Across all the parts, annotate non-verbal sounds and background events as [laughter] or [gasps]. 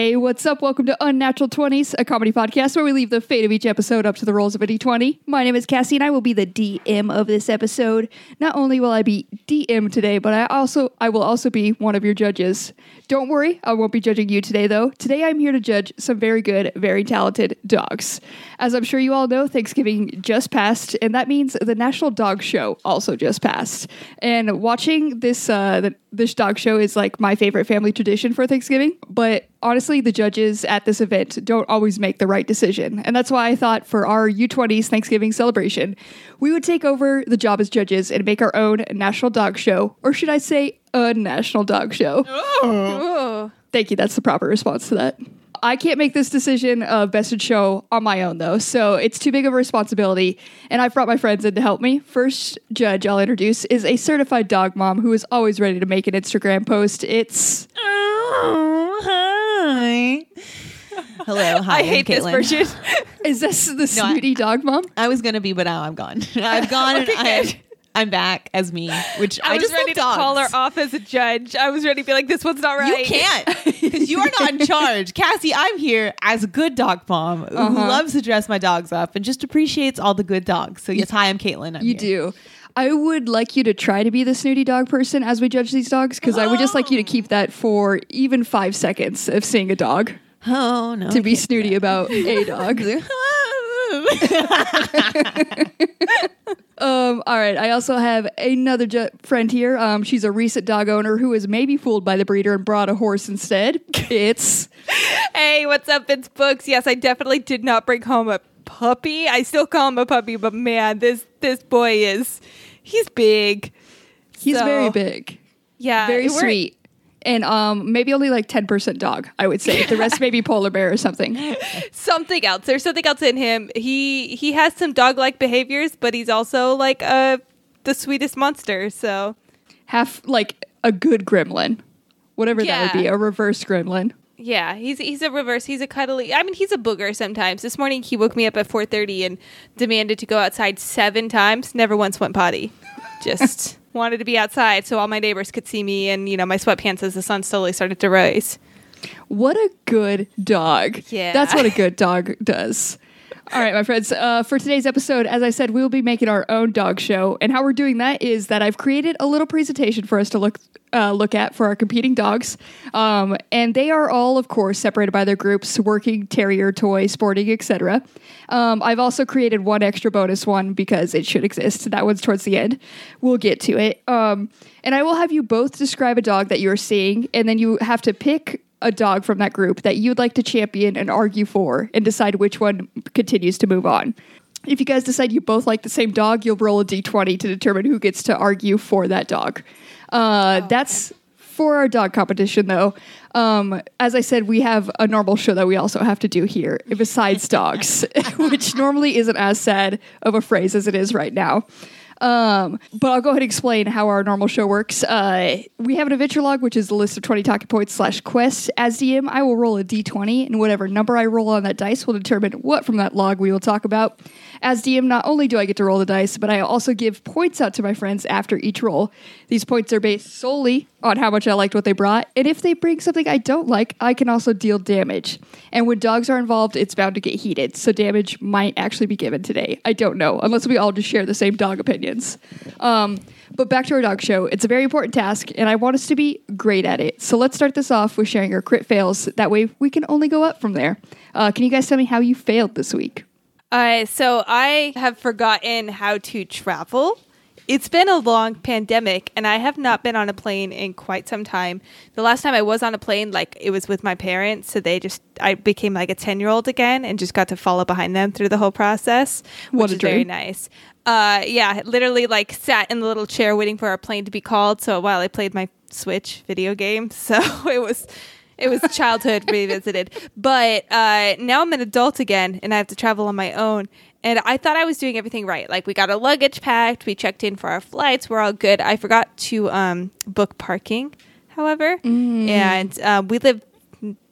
Hey, what's up? Welcome to Unnatural 20s, a comedy podcast where we leave the fate of each episode up to the rolls of a d20. My name is Cassie and I will be the DM of this episode. Not only will I be DM today, but I also I will also be one of your judges. Don't worry, I won't be judging you today though. Today I'm here to judge some very good, very talented dogs. As I'm sure you all know, Thanksgiving just passed, and that means the National Dog Show also just passed. And watching this uh, the, this dog show is like my favorite family tradition for Thanksgiving. But honestly, the judges at this event don't always make the right decision, and that's why I thought for our U20s Thanksgiving celebration, we would take over the job as judges and make our own National Dog Show, or should I say, a National Dog Show. [laughs] Oh. [laughs] Thank you. That's the proper response to that. I can't make this decision of best in show on my own though, so it's too big of a responsibility. And I've brought my friends in to help me. First judge I'll introduce is a certified dog mom who is always ready to make an Instagram post. It's Oh, hi. Hello, [laughs] hi. I hate this Caitlin. version. [laughs] is this the No, I- snooty dog mom? I was gonna be, but now I'm gone. [laughs] I've gone and I, good. I'm back as me, which I, I, was just ready to dogs. call her off as a judge. I was ready to be like, this one's not right. You can't because you are not in charge, Cassie. I'm here as a good dog mom who Uh-huh. loves to dress my dogs up and just appreciates all the good dogs. So yes, hi, I'm Caitlin. I'm You here. do. I would like you to try to be the snooty dog person as we judge these dogs because I would just like you to keep that for even five seconds of seeing a dog Oh no, to I be snooty about a [laughs] dog. [laughs] Um, all right. I also have another ju- friend here. Um, she's a recent dog owner who was maybe fooled by the breeder and brought a horse instead. It's [laughs] Hey, what's up? It's Books. Yes, I definitely did not bring home a puppy. I still call him a puppy, but man, this this boy is he's big. he's So, very big, Yeah, very sweet, and um, maybe only like ten percent dog. I would say the rest [laughs] maybe polar bear or something. [laughs] Something else. There's something else in him. He he has some dog like behaviors, but he's also like uh the sweetest monster. So Half like a good gremlin, whatever that would be, a reverse gremlin. Yeah, he's he's a reverse. He's a cuddly. I mean, he's a booger sometimes. This morning he woke me up at 4:30 and demanded to go outside 7 times. Never once went potty. Just [laughs] wanted to be outside so all my neighbors could see me and, you know, my sweatpants as the sun slowly started to rise. What a good dog. Yeah. That's what a good [laughs] dog does. All right, my friends. Uh, for today's episode, as I said, we will be making our own dog show, and how we're doing that is that I've created a little presentation for us to look uh, look at for our competing dogs, um, and they are all, of course, separated by their groups: working, terrier, toy, sporting, etc. Um, I've also created one extra bonus one because it should exist. That one's towards the end. We'll get to it. Um, and I will have you both describe a dog that you are seeing, and then you have to pick a dog from that group that you'd like to champion and argue for and decide which one continues to move on. If you guys decide you both like the same dog, you'll roll a d20 to determine who gets to argue for that dog. Uh, That's for our dog competition, though. Um, as I said, we have a normal show that we also have to do here, besides [laughs] dogs, [laughs] which normally isn't as sad of a phrase as it is right now. Um, but I'll go ahead and explain how our normal show works. Uh, we have an adventure log, which is the list of 20 talking points slash quests. As DM, I will roll a d20, and whatever number I roll on that dice will determine what from that log we will talk about. As DM, not only do I get to roll the dice, but I also give points out to my friends after each roll. These points are based solely on how much I liked what they brought, and if they bring something I don't like, I can also deal damage. And when dogs are involved, it's bound to get heated, so damage might actually be given today. I don't know, unless we all just share the same dog opinions. Um, but back to our dog show. It's a very important task, and I want us to be great at it. So let's start this off with sharing our crit fails. That way, we can only go up from there. Uh, can you guys tell me how you failed this week? Uh, so I have forgotten how to travel. It's been a long pandemic, and I have not been on a plane in quite some time. The last time I was on a plane, like it was with my parents, so they just I became like a ten year old again, and just got to follow behind them through the whole process, What which a is very nice. Uh, yeah, literally like sat in the little chair waiting for our plane to be called. So while I played my Switch video game, [laughs] so it was it was childhood [laughs] revisited. But uh, now I'm an adult again, and I have to travel on my own. And I thought I was doing everything right. Like we got our luggage packed, we checked in for our flights, we're all good. I forgot to um, book parking, however, and uh, we live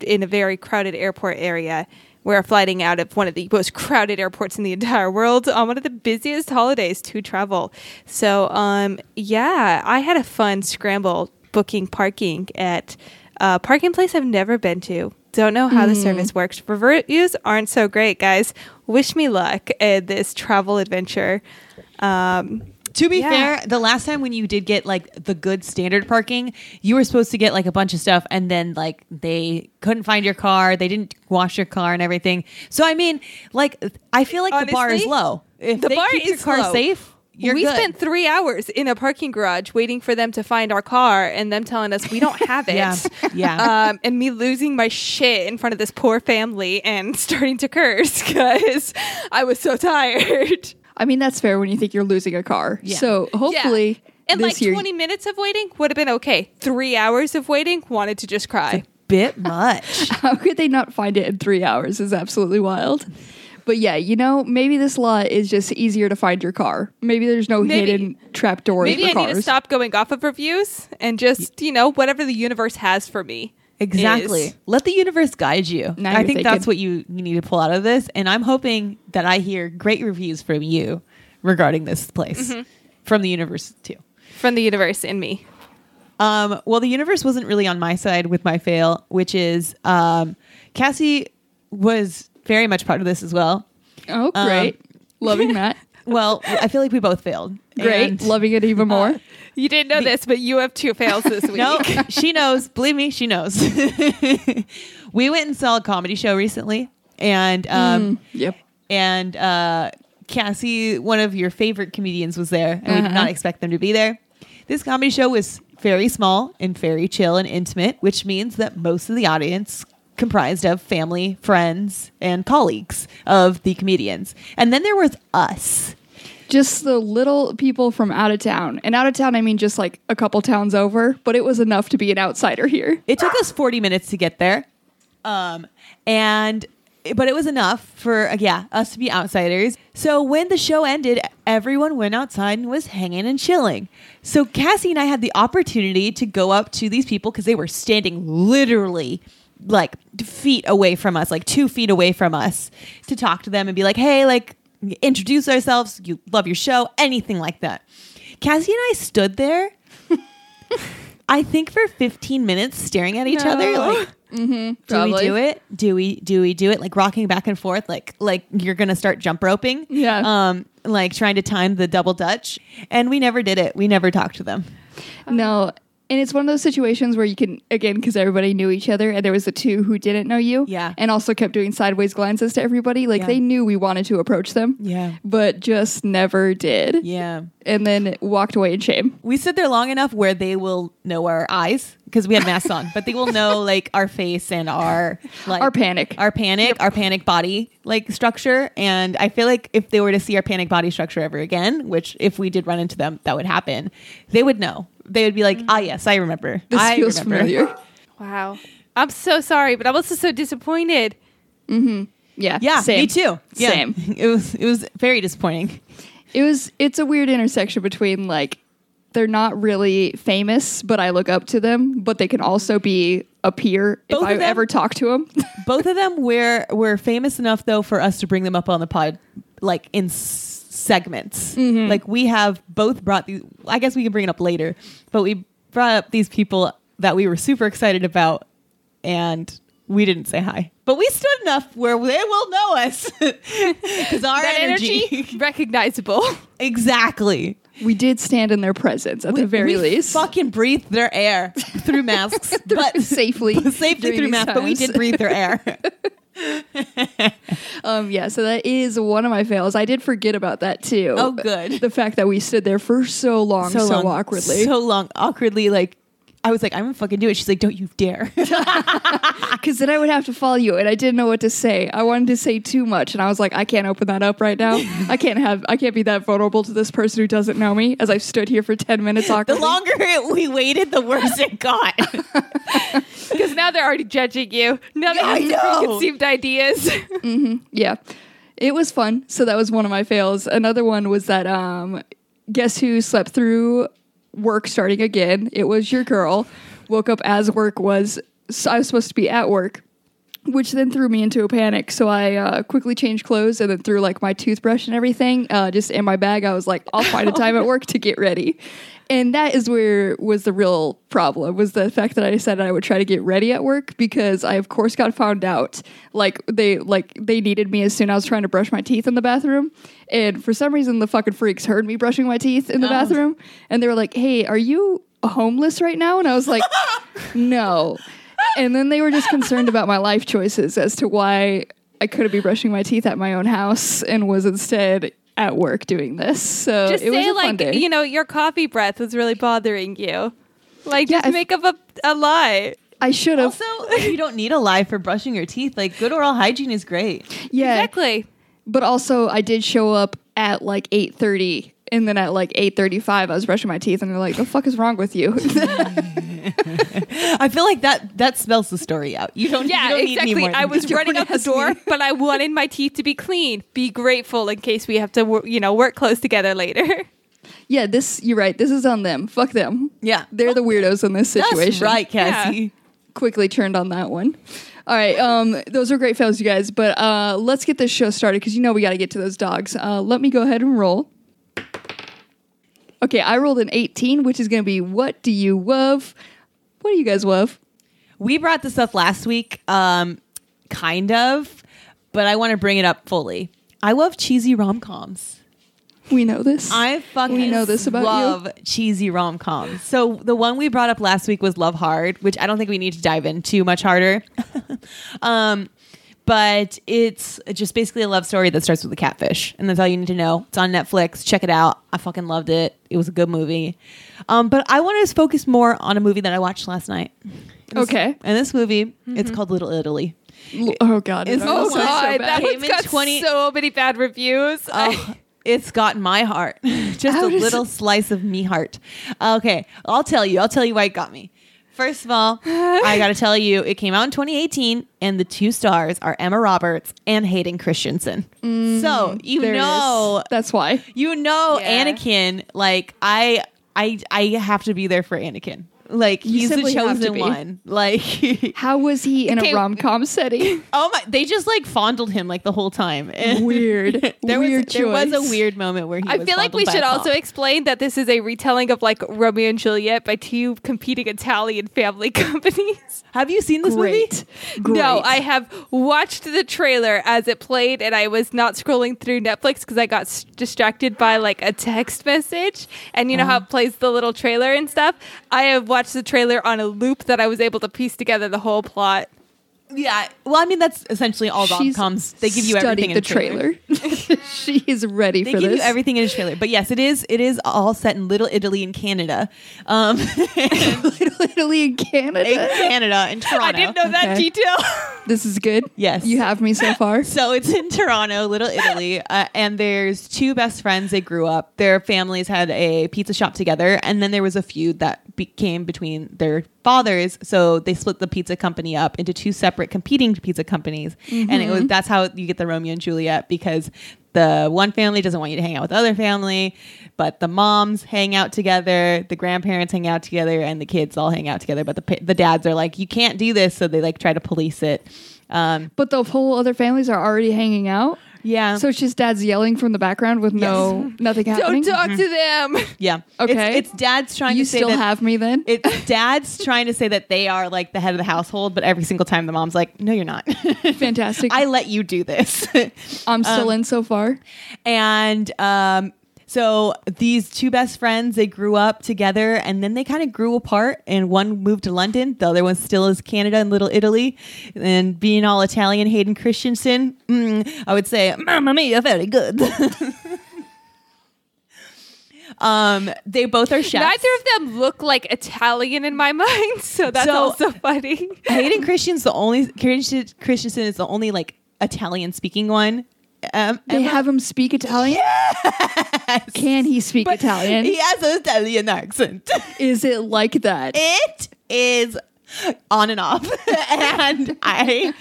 in a very crowded airport area. We're flying out of one of the most crowded airports in the entire world on one of the busiest holidays to travel. So, um, yeah, I had a fun scramble booking parking at a parking place I've never been to. Don't know how the service works. Reviews aren't so great, guys. Wish me luck at this travel adventure. Um, To be Yeah. fair, the last time when you did get like the good standard parking, you were supposed to get like a bunch of stuff and then like they couldn't find your car, they didn't wash your car and everything. So I mean, like I feel like the bar is low. If the bar keep your is car low. safe, you're we good. spent three hours in a parking garage waiting for them to find our car and them telling us we don't have [laughs] it. Yeah. Yeah. [laughs] Um, and me losing my shit in front of this poor family and [laughs] starting to curse because I was so tired. I mean, that's fair when you think you're losing a car. Yeah. So hopefully, Yeah. And this like year, 20 minutes of waiting would have been okay. Three hours of waiting, wanted to just cry. bit much. how could they not find it in three hours? Is absolutely wild. But yeah, you know, maybe this lot is just easier to find your car. Maybe there's no Maybe- hidden trap doors Maybe for I cars. need to stop going off of reviews and just, you know, whatever the universe has for me. Exactly. is- Let the universe guide you. Now I think thinking. that's what you, you need to pull out of this. And I'm hoping that I hear great reviews from you regarding this place Mm-hmm. from the universe too. From the universe in me. Um, well, the universe wasn't really on my side with my fail, which is um, Cassie was very much part of this as well. oh, Um, great. [laughs] Loving that. Well, I feel like we both failed. Great. And- Loving it even more. You didn't know this, but you have two fails this [laughs] week. no, she knows. Believe me, she knows. [laughs] we went and saw a comedy show recently, and um, yep. and uh, Cassie, one of your favorite comedians, was there, and we did Uh-huh. not expect them to be there. This comedy show was very small and very chill and intimate, which means that most of the audience comprised of family, friends, and colleagues of the comedians. And then there was us. Just the little people from out of town. And out of town, I mean just like a couple towns over, but it was enough to be an outsider here. It took us 40 minutes to get there. Um, and but it was enough for uh, yeah, us to be outsiders. So when the show ended, everyone went outside and was hanging and chilling. So Cassie and I had the opportunity to go up to these people because they were standing literally like feet away from us, like two feet away from us, to talk to them and be like, "Hey, like, introduce ourselves. You love your show, anything like that." Cassie and I stood there. [laughs] I think for 15 minutes staring at each other No. like [laughs] do we do it? Do we do we do it? Like rocking back and forth, like like you're gonna start jump roping. Yeah. Um, like trying to time the double dutch. And we never did it. We never talked to them. No. And it's one of those situations where you can, again, because everybody knew each other, and there was the two who didn't know you. Yeah. And also kept doing sideways glances to everybody. Like Yeah. they knew we wanted to approach them. Yeah. But just never did. Yeah. And then walked away in shame. We stood there long enough where they will know our eyes because we had masks on, but they will know [laughs] like our face and our like Our panic. our panic, our panic body like structure. And I feel like if they were to see our panic body structure ever again, which if we did run into them, that would happen, they would know. They would be like, ah, yes, I remember. This I feels remember." familiar. [laughs] Wow. I'm so sorry, but I'm also so disappointed. Yeah. Yeah, Same. me too. Yeah. Same. [laughs] It was it was very disappointing. It was it's a weird intersection between like they're not really famous, but I look up to them, but they can also be a peer Both if I them- ever talk to them. [laughs] Both of them were were famous enough though for us to bring them up on the pod, like in s- segments. Mm-hmm. Like we have both brought these. I guess we can bring it up later, but we brought up these people that we were super excited about, and we didn't say hi. But we stood enough where they will know us [laughs] because our energy, energy, [laughs] recognizable. exactly. we did stand in their presence at the very we least. fucking breathe their air through [laughs] masks, but safely safely through masks. But we did breathe their air. [laughs] Um, yeah, so that is one of my fails. I did forget about that too. Oh, good. The fact that we stood there for so long, so, long, awkwardly. so long, awkwardly. Like I was like, I'm gonna fucking do it. She's like, Don't you dare. [laughs] Because then I would have to follow you, and I didn't know what to say. I wanted to say too much, and I was like, I can't open that up right now. I can't have, I can't be that vulnerable to this person who doesn't know me. As I've stood here for ten minutes the longer we waited, the worse it got. [laughs] Because now they're already judging you. Now they I have know. preconceived ideas. [laughs] Yeah. It was fun. So that was one of my fails. Another one was that um guess who slept through work starting again? It was your girl. Woke up as work was so I was supposed to be at work. Which then threw me into a panic. So I uh, quickly changed clothes and then threw like my toothbrush and everything uh, just in my bag. I was like, I'll find a time at work to get ready. And that is where was the real problem was the fact that I decided I would try to get ready at work because I of course got found out like they like they needed me as soon as I was trying to brush my teeth in the bathroom and for some reason the fucking freaks heard me brushing my teeth in the Oh. bathroom and they were like hey are you homeless right now and I was like [laughs] no and then they were just concerned about my life choices as to why I couldn't be brushing my teeth at my own house and was instead at work doing this. So Just it was say a fun like day. you know your coffee breath was really bothering you. Like Yeah, just if- make up a, a lie. I should have. Also, you don't need a lie for brushing your teeth. Like good oral hygiene is great. Yeah, Exactly. but also I did show up at like eight thirty. And then at like eight thirty-five, I was brushing my teeth, and they're like, "The fuck is wrong with you?" [laughs] I feel like that that spells the story out. You don't. Yeah, you don't Need exactly. any more I was that. [laughs] running out the door, me. but I wanted my teeth to be clean. Be grateful in case we have to, wor- you know, work close together later. [laughs] yeah, this you're right. This is on them. Fuck them. Yeah, They're the weirdos in this situation. That's right, Cassie. quickly turned on that one. All right, um, those are great fails, you guys. But uh, let's get this show started because you know we got to get to those dogs. Uh, let me go ahead and roll. Okay, I rolled an 18, which is going to be what do you love? What do you guys love? We brought this up last week, um, kind of, but I want to bring it up fully. I love cheesy rom coms. We know this. I fucking We know this about you. love cheesy rom coms. So the one we brought up last week was Love Hard, which I don't think we need to dive in too much harder. [laughs] um, but it's just basically a love story that starts with a catfish, and that's all you need to know. It's on Netflix. Check it out. I fucking loved it. It was a good movie. Um, but I want to focus more on a movie that I watched last night. This- Okay. And this movie, it's called Little Italy. L- oh God! It's Oh, so God, bad. that one's got 20 so many bad reviews. Oh, [laughs] it's got my heart. [laughs] Just How a little it- slice of me heart. Okay, I'll tell you. I'll tell you why it got me. First of all, I got to tell you, it came out in 2018, and the two stars are Emma Roberts and Hayden Christensen. Mm, so you There it is. know, that's why. you know, Yeah. Anakin. Like I, I, I have to be there for Anakin. Like You he's the simply have to chosen one. Like [laughs] How was he in Okay. a rom com setting? [laughs] Oh my! They just like fondled him like the whole time. [laughs] And Weird. there Weird was there was a weird moment where he. I was feel like we should also explain that this is a retelling of like Romeo and Juliet by two competing Italian family companies. Have you seen this Great. movie? Great. No, I have watched the trailer as it played, and I was not scrolling through Netflix because I got s- distracted by like a text message. And you know how it plays the little trailer and stuff? I have watched the trailer on a loop that I was able to piece together the whole plot. Yeah. Well, I mean that's essentially all rom She's coms. They give you everything in the trailer. trailer. [laughs] she is ready They for give this. you everything in a trailer. But yes, it is. It is all set in Little Italy [laughs] [laughs] in Canada. Um, Little Italy in in Canada. Canada in Toronto. I didn't know that Okay. detail. This is good. Yes. You have me so far. So it's in Toronto, Little Italy, uh, and there's two best friends. They grew up. Their families had a pizza shop together, and then there was a feud that became between their fathers. So they split the pizza company up into two separate competing pizza companies, and it was that's how you get the Romeo and Juliet because the one family doesn't want you to hang out with the other family, but the moms hang out together, the grandparents hang out together, and the kids all hang out together. But the the dads are like, you can't do this, so they like try to police it. Um, But the whole other families are already hanging out. Yeah. So it's just dad's yelling from the background with no [laughs] nothing happening. Don't talk to them. Yeah. Okay. It's, it's dad's trying you to say you still that have me then? it's [laughs] dad's trying to say that they are like the head of the household, but every single time the mom's like, "No, you're not. [laughs] Fantastic. I let you do this." I'm still um, in so far. and um so these two best friends, they grew up together and then they kind of grew apart and one moved to London, the other one still is Canada and Little Italy. And being all Italian, Hayden Christensen, mm, I would say, Mamma mia, very good. [laughs] um, they both are chefs. Neither of them look like Italian in my [laughs] mind, so that's So- also funny. Hayden Christian's the only Christensen is the only like Italian speaking one. Um, They Emma- have him speak Italian? Can he speak Italian? He has an Italian accent. Is it like that? it is on and off, [laughs] and I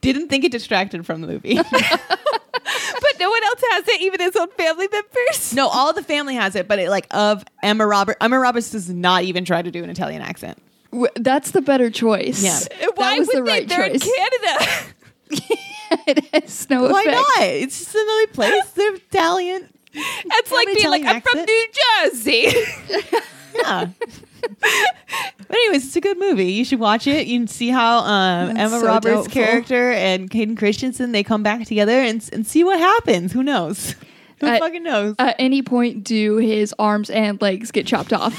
didn't think it distracted from the movie. [laughs] but no one else has it, even his own family members. no, all the family has it, but it like of Emma Robert. Emma Roberts does not even try to do an Italian accent. W- That's the better choice. Yeah. That Why was would the they? right They're choice. in Canada. [laughs] [laughs] it has no Why effect. not? It's just another place. [laughs] They're Italian. It's like being like, I'm from. New Jersey. [laughs] Yeah. but anyways, it's a good movie. You should watch it. You can see how um, Emma so Roberts' doubtful. character and Hayden Christensen they come back together and and see what happens. Who knows? Who Uh, fucking knows? At any point, do his arms and legs get chopped off?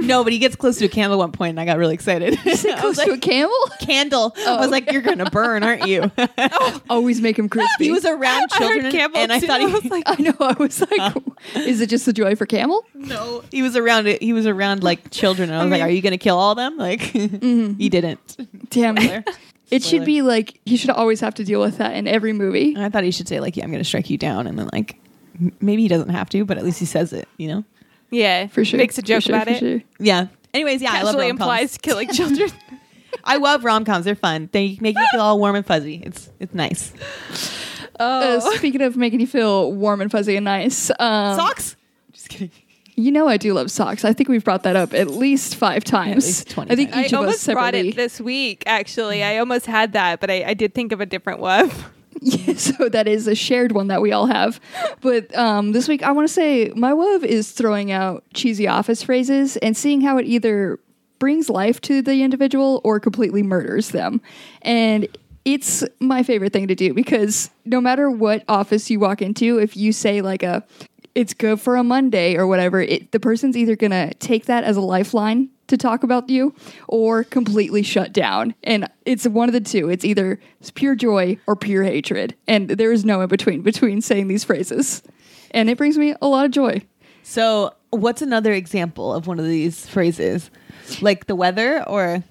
no, but he gets close to a candle at one point, and I got really excited. [laughs] Close like, to a camel? candle. I was Oh. like, "You're gonna burn, aren't you?" [laughs] Always make him [laughs] crispy. he was around I children, camel and I too. thought he I was like, I know. I was like, is it just the joy for camel? no. He was around it. He was around like children, and I was like, "Are you gonna kill all of them?" Like, he didn't. Damn. It should Spoiler. be like he should always have to deal with that in every movie. I thought he should say like, "Yeah, I'm going to strike you down," and then like, m- maybe he doesn't have to, but at least he says it. You know? yeah, For sure. Makes a joke sure, about it. sure. Yeah. Anyways, yeah, I love Casually rom implies coms. killing [laughs] children. I love rom coms. They're fun. They make you feel all warm and fuzzy. It's it's nice. Uh, oh, speaking of making you feel warm and fuzzy and nice, um, Socks. Just kidding. You know I do love socks. I think we've brought that up at least five times. least 20 I think times. each I of us almost brought it this week. Actually, I almost had that, but I, I did think of a different one. Yeah, [laughs] [laughs] so that is a shared one that we all have. But um, this week, I want to say my love is throwing out cheesy office phrases and seeing how it either brings life to the individual or completely murders them. And it's my favorite thing to do because no matter what office you walk into, if you say like a it's good for a Monday or whatever, it, the person's either going to take that as a lifeline to talk about you or completely shut down. And it's one of the two. It's either it's pure joy or pure hatred. And there is no in between between saying these phrases. And it brings me a lot of joy. So, what's another example of one of these phrases? Like the weather, or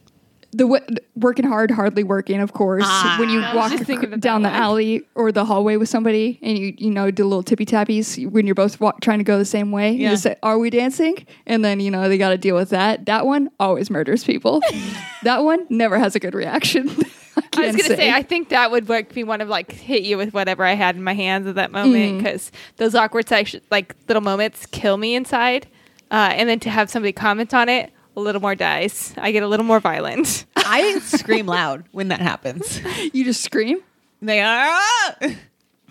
The w- working hard, hardly working, of course. Ah. when you walk down the alley or the hallway with somebody and you, you know, do little tippy tappies when you're both walk- trying to go the same way. You just say, Are we dancing? And then, you know, they got to deal with that. That one always murders people. [laughs] that one never has a good reaction. [laughs] I, I was gonna say. I think that would work. Be one of like hit you with whatever I had in my hands at that moment because those awkward section, like little moments kill me inside. Uh, and then to have somebody comment on it, a little more dice. I get a little more violent. [laughs] I [laughs] scream loud when that happens. you just scream. They are. "Ah!"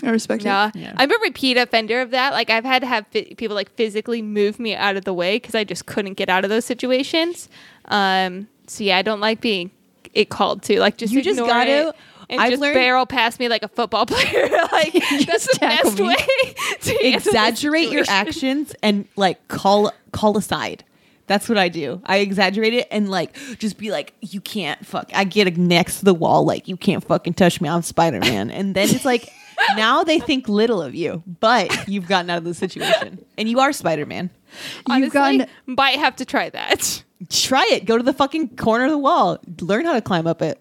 I respect Yeah. it. Yeah. I'm a repeat offender of that. Like I've had to have fi- people like physically move me out of the way because I just couldn't get out of those situations. Um, so yeah, I don't like being it called to. Like just You just gotta- it and I've just learned- barrel past me like a football [laughs] player. like that's the best me. way to exaggerate your actions and like call call aside. That's what I do. I exaggerate it and like just be like, you can't fuck. I get next to the wall, like you can't fucking touch me. I'm Spider Man, and then it's like now they think little of you, but you've gotten out of the situation, and you are Spider Man. You've gotten might have to try that. Try it. Go to the fucking corner of the wall. Learn how to climb up it.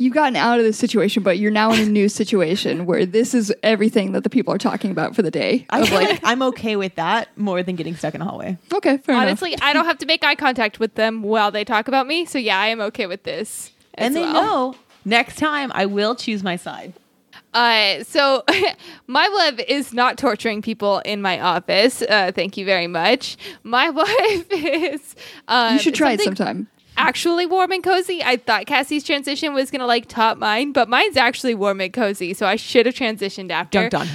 You've gotten out of this situation, but you're now in a new situation where this is everything that the people are talking about for the day. I Of feel like, like I'm okay with that more than getting stuck in a hallway. okay, fair enough. Honestly, I don't have to make eye contact with them while they talk about me. So yeah, I am okay with this. as and they well. know next time I will choose my side. Uh, so [laughs] my wife is not torturing people in my office. Uh, thank you very much. My [laughs] wife is. Um, you should try it sometime. Actually, warm and cozy. I thought Cassie's transition was gonna like top mine, but mine's actually warm and cozy. So I should have transitioned after Dun, dun,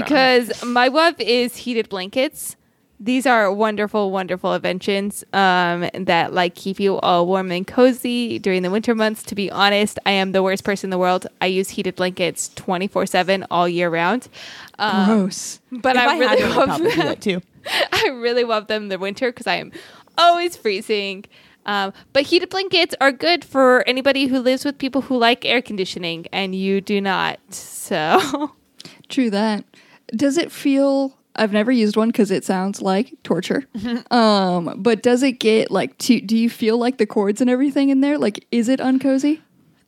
because my wife is heated blankets. These are wonderful, wonderful inventions um, that like keep you all warm and cozy during the winter months. To be honest, I am the worst person in the world. I use heated blankets twenty four seven all year round. Um, Gross. but If I, I really had to, I'd love them. [laughs] too. I really love them in the winter because I am always freezing. Um, but heated blankets are good for anybody who lives with people who like air conditioning, and you do not. So [laughs] True that. Does it feel? I've never used one because it sounds like torture. [laughs] um, but does it get like? To, do you feel like the cords and everything in there? Like, is it uncozy?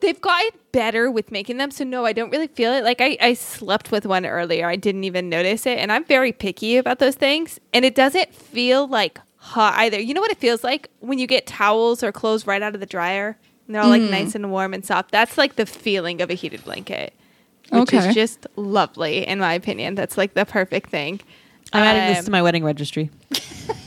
they've gotten better with making them. So no, I don't really feel it. Like I, I slept with one earlier. I didn't even notice it, and I'm very picky about those things. And it doesn't feel like hot either. You know what it feels like when you get towels or clothes right out of the dryer, and they're all like nice and warm and soft. That's like the feeling of a heated blanket, which Okay. is just lovely in my opinion. That's like the perfect thing. I'm adding Um, this to my wedding registry. [laughs]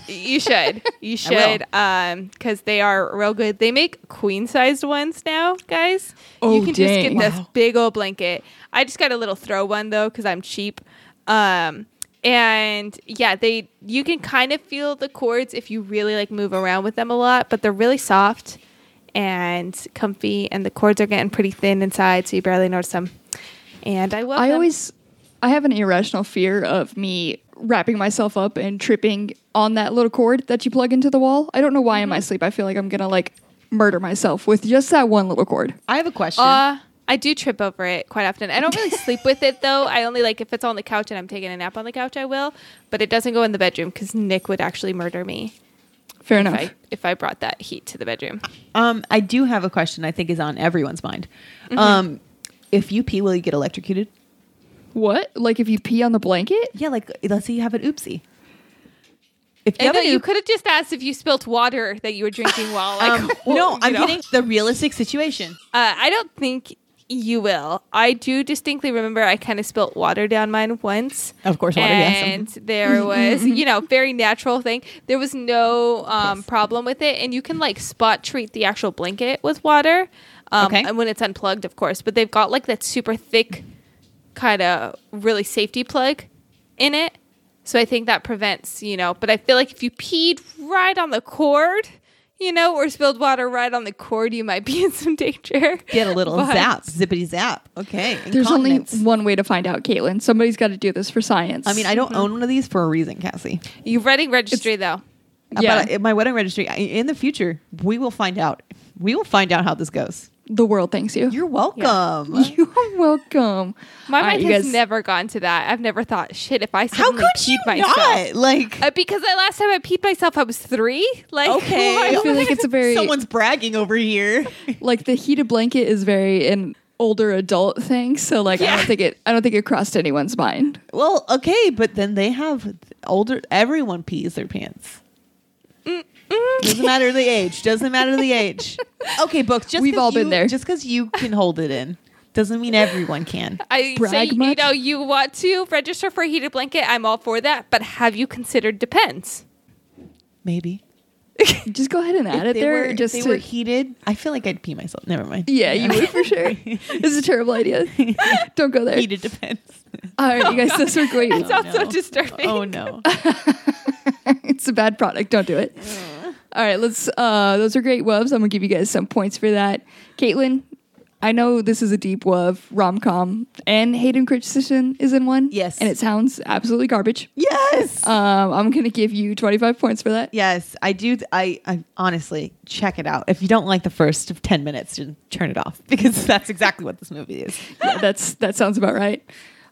You should. You [laughs] should. Um, because they are real good. They make queen sized ones now, guys. Oh, you can just dang. get this big old blanket. I just got a little throw one though, because I'm cheap. Um, and yeah, they you can kind of feel the cords if you really like move around with them a lot, but they're really soft and comfy, and the cords are getting pretty thin inside, so you barely notice them. And I love I them. always, I have an irrational fear of me wrapping myself up and tripping on that little cord that you plug into the wall. I don't know why in Mm-hmm. my sleep I feel like I'm gonna like murder myself with just that one little cord. I have a question. Uh, I do trip over it quite often. I don't really [laughs] sleep with it though. I only like if it's on the couch and I'm taking a nap on the couch, I will. But it doesn't go in the bedroom because Nick would actually murder me Fair if enough. I if I brought that heat to the bedroom. Um, I do have a question. I think is on everyone's mind. Mm-hmm. Um, if you pee, will you get electrocuted? What? Like if you pee on the blanket? Yeah, like let's say you have an oopsie. If you And have no, you could have just asked if you spilt water that you were drinking while like um, well, [laughs] no, I'm know. getting the realistic situation. Uh, I don't think you will. I do distinctly remember I kind of spilt water down mine once. Of course, water, yes. And there was, you know, very natural thing. There was no um, problem with it, and you can like spot treat the actual blanket with water. Um, Okay. And when it's unplugged, of course, but they've got like that super thick, kind of really safety plug in it. So I think that prevents, you know. But I feel like if you peed right on the cord, you know, or spilled water right on the cord, you might be in some danger. Get a little But- zap, zippity zap. Okay. There's only one way to find out, Caitlin. Somebody's got to do this for science. I mean, I don't mm-hmm. own one of these for a reason, Cassie. You ready registry though? Yeah. But in my wedding registry, I- in the future, we will find out. We will find out how this goes. The world thanks you. You're welcome. [laughs] You are welcome. My All right, mind you has guys- never gone to that. I've never thought, shit, if I How suddenly could you myself. not? Like, Uh, because the last time I peed myself, I was three. Like, okay. [laughs] I feel like it's a very Someone's bragging over here. [laughs] like the heated blanket is very an older adult thing. So like I don't think it I don't think it crossed anyone's mind. well, okay, but then they have older. Everyone pees their pants. Mm-hmm. Doesn't matter the age. Doesn't matter the age. [laughs] Okay, books. Just We've 'cause all been you- there. Just because you can hold it in doesn't mean everyone can. [laughs] I Brag say, you much? know, you want to register for a heated blanket. I'm all for that. But have you considered depends? Maybe. [laughs] Just go ahead and add If it they there. were, just if to, they were heated. I feel like I'd pee myself. Never mind. yeah, you would for sure. this is a terrible idea. don't go there. Heated depends. All right, you guys, those are great. It sounds so oh, no. disturbing. Oh no. it's a bad product. Don't do it. Mm. All right, let's. uh Those are great wubs. I'm gonna give you guys some points for that. Caitlin, I know this is a deep wub rom com, and Hayden Christensen is in one. Yes. and it sounds absolutely garbage. yes. Um, I'm gonna give you 25 points for that. Yes, I do. I, I honestly check it out. If you don't like the first ten minutes, then turn it off [laughs] because that's exactly what this movie is. Yeah, that's that sounds about right.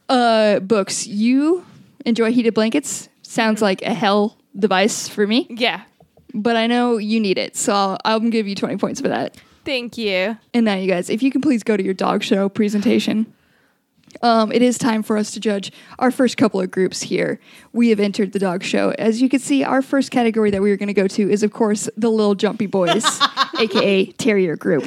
Uh, books. You enjoy heated blankets. Sounds like a hell device for me, Yeah. But I know you need it, so I'll, I'll give you 20 points for that. Thank you. And now, you guys, if you can please go to your dog show presentation. Um, it is time for us to judge our first couple of groups here. We have entered the dog show. As you can see, our first category that we are going to go to is, of course, the Little Jumpy Boys, [laughs] aka Terrier Group.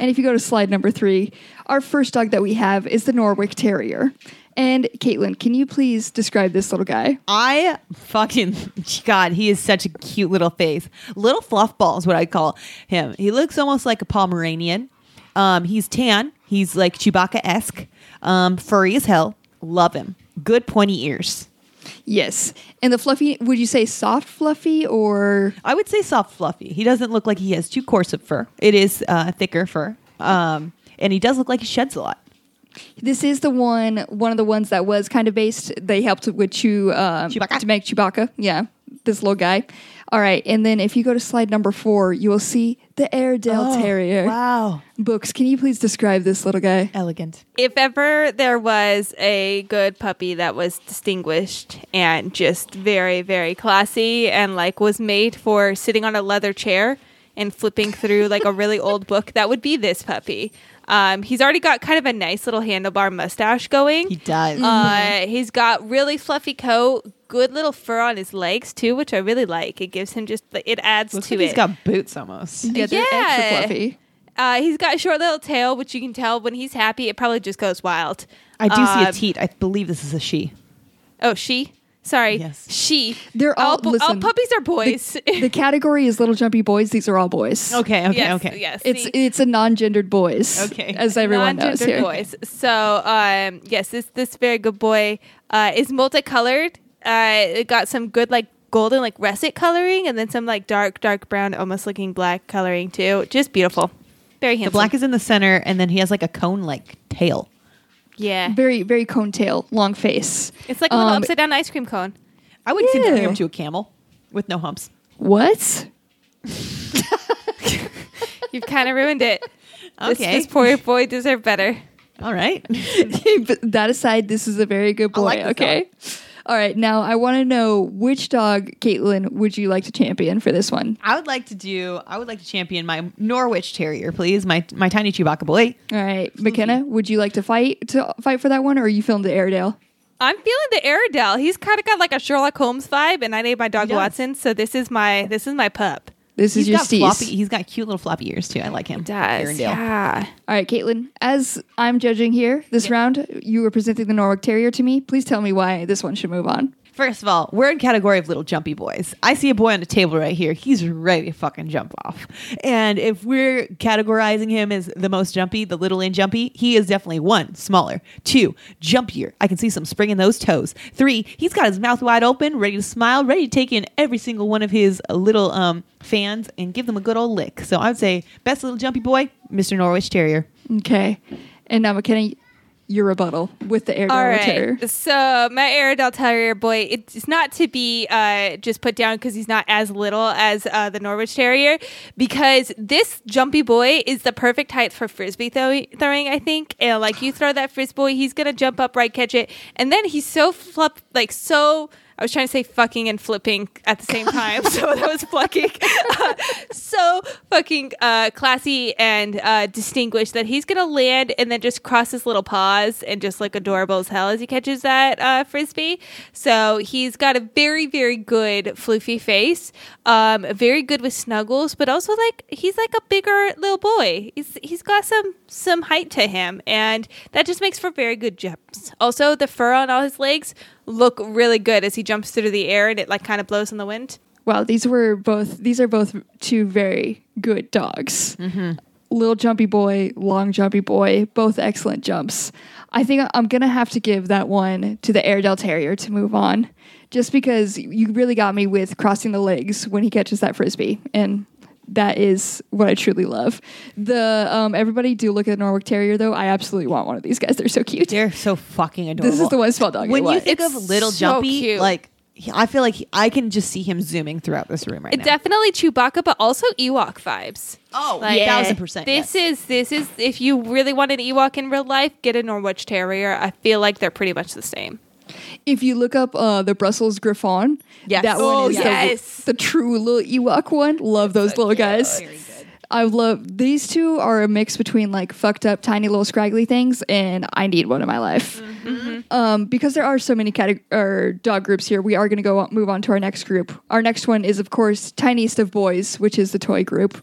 And if you go to slide number three, our first dog that we have is the Norwich Terrier. And Caitlin, can you please describe this little guy? I fucking [laughs] God, he is such a cute little face. Little fluff ball is what I call him. He looks almost like a Pomeranian. Um, he's tan. He's like Chewbacca esque. Um, furry as hell. Love him. Good pointy ears. Yes. And the fluffy, would you say soft fluffy or I would say soft fluffy. He doesn't look like he has too coarse of fur. It is uh, thicker fur. Um, and he does look like he sheds a lot. This is the one, one of the ones that was kind of based. They helped with Chew um, Chewbacca. to make Chewbacca. Yeah, this little guy. All right, and then if you go to slide number four, you will see the Airedale Terrier. Oh, Wow. Books, can you please describe this little guy? Elegant. If ever there was a good puppy that was distinguished and just very, very classy and like was made for sitting on a leather chair and flipping through like a really old book, that would be this puppy. Um, he's already got kind of a nice little handlebar mustache going. He does. Uh, he's got really fluffy coat, good little fur on his legs too, which I really like. It gives him just it adds Looks to like it. he's got boots almost. Yeah, they're extra Yeah. fluffy. uh, he's got a short little tail, which you can tell when he's happy, it probably just goes wild. I do see a Um, teat. I believe this is a she. Oh, she. Sorry, Yes. she. They're all- bu- listen, puppies are boys. The [laughs] category is little jumpy boys. These are all boys. Okay, okay, yes, okay. Yes, It's see? it's a non-gendered boys. Okay. As everyone knows non-gendered here. boys. So um, yes, this this very good boy uh, is multicolored. Uh, it got some good like golden like russet coloring, and then some like dark dark brown, almost looking black coloring too. Just beautiful. Very handsome. The black is in the center, and then he has like a cone like tail. Yeah. Very very cone tail, long face. It's like a little Um, upside down ice cream cone. I would compare Yeah. him to a camel with no humps. What? [laughs] You've kind of ruined it. This, Okay. this poor boy deserved better. All right. [laughs] but that aside, this is a very good I boy. like this okay. All right. Now I want to know which dog, Caitlin, would you like to champion for this one? I would like to do. I would like to champion my Norwich Terrier, please. My my tiny Chewbacca boy. All right, McKenna, would you like to fight to fight for that one, or are you filmed the Airedale? I'm feeling the Airedale. He's kind of got like a Sherlock Holmes vibe, and I named my dog does. Watson. So this is my this is my pup. This is He's your got Steez. floppy. He's got cute little floppy ears too. I like him. Does Arendelle. yeah. All right, Caitlin, as I'm judging here this round, you were presenting the Norwich Terrier to me. Please tell me why this one should move on. First of all, we're in category of little jumpy boys. I see a boy on the table right here. He's ready to fucking jump off. And if we're categorizing him as the most jumpy, the little and jumpy, he is definitely one, smaller. Two, jumpier. I can see some spring in those toes. Three, he's got his mouth wide open, ready to smile, ready to take in every single one of his little um, fans and give them a good old lick. So I would say, best little jumpy boy, Mr. Norwich Terrier. Okay, and now McKenna, your rebuttal with the Airedale All Terrier. right. So my Airedale Terrier boy, it's not to be uh, just put down because he's not as little as uh, the Norwich Terrier, because this jumpy boy is the perfect height for frisbee throw- throwing. I think, and like you throw that frisbee, he's gonna jump up, right, catch it, and then he's so flip, like so. I was trying to say fucking and flipping at the same time, [laughs] so that was plucking. Uh, [laughs] so fucking uh, classy and uh, distinguished that he's gonna land and then just cross his little paws and just look adorable as hell as he catches that uh, frisbee. So he's got a very very good floofy face, um, very good with snuggles, but also like he's like a bigger little boy. He's he's got some some height to him, and that just makes for very good jumps. Also, the fur on all his legs look really good as he jumps through the air and it like kind of blows in the wind. Wow, these were both. These are both two very good dogs. Mm-hmm. Little jumpy boy, long jumpy boy, both excellent jumps. I think I'm gonna have to give that one to the Airedale Terrier to move on, just because you really got me with crossing the legs when he catches that frisbee, and that is what I truly love. The um, everybody do look at the Norwich Terrier though. I absolutely want one of these guys. They're so cute. They're so fucking adorable. This is the one small dog. when you want. think It's of little so jumpy, cute. like he- I feel like he, I can just see him zooming throughout this room right now. Definitely Chewbacca, but also Ewok vibes. oh, Like, thousand percent. This yes. is this is if you really want an Ewok in real life, get a Norwich Terrier. I feel like they're pretty much the same. If you look up uh, the Brussels Griffon, Yes. that Oh, one is the- yes. the, true little Ewok one. Love those little guys. I love these two are a mix between like fucked up tiny little scraggly things and I need one in my life. Mm-hmm. Um, because there are so many categ- or dog groups here, we are going to go on, move on to our next group. Our next one is of course Tiniest of Boys, which is the toy group.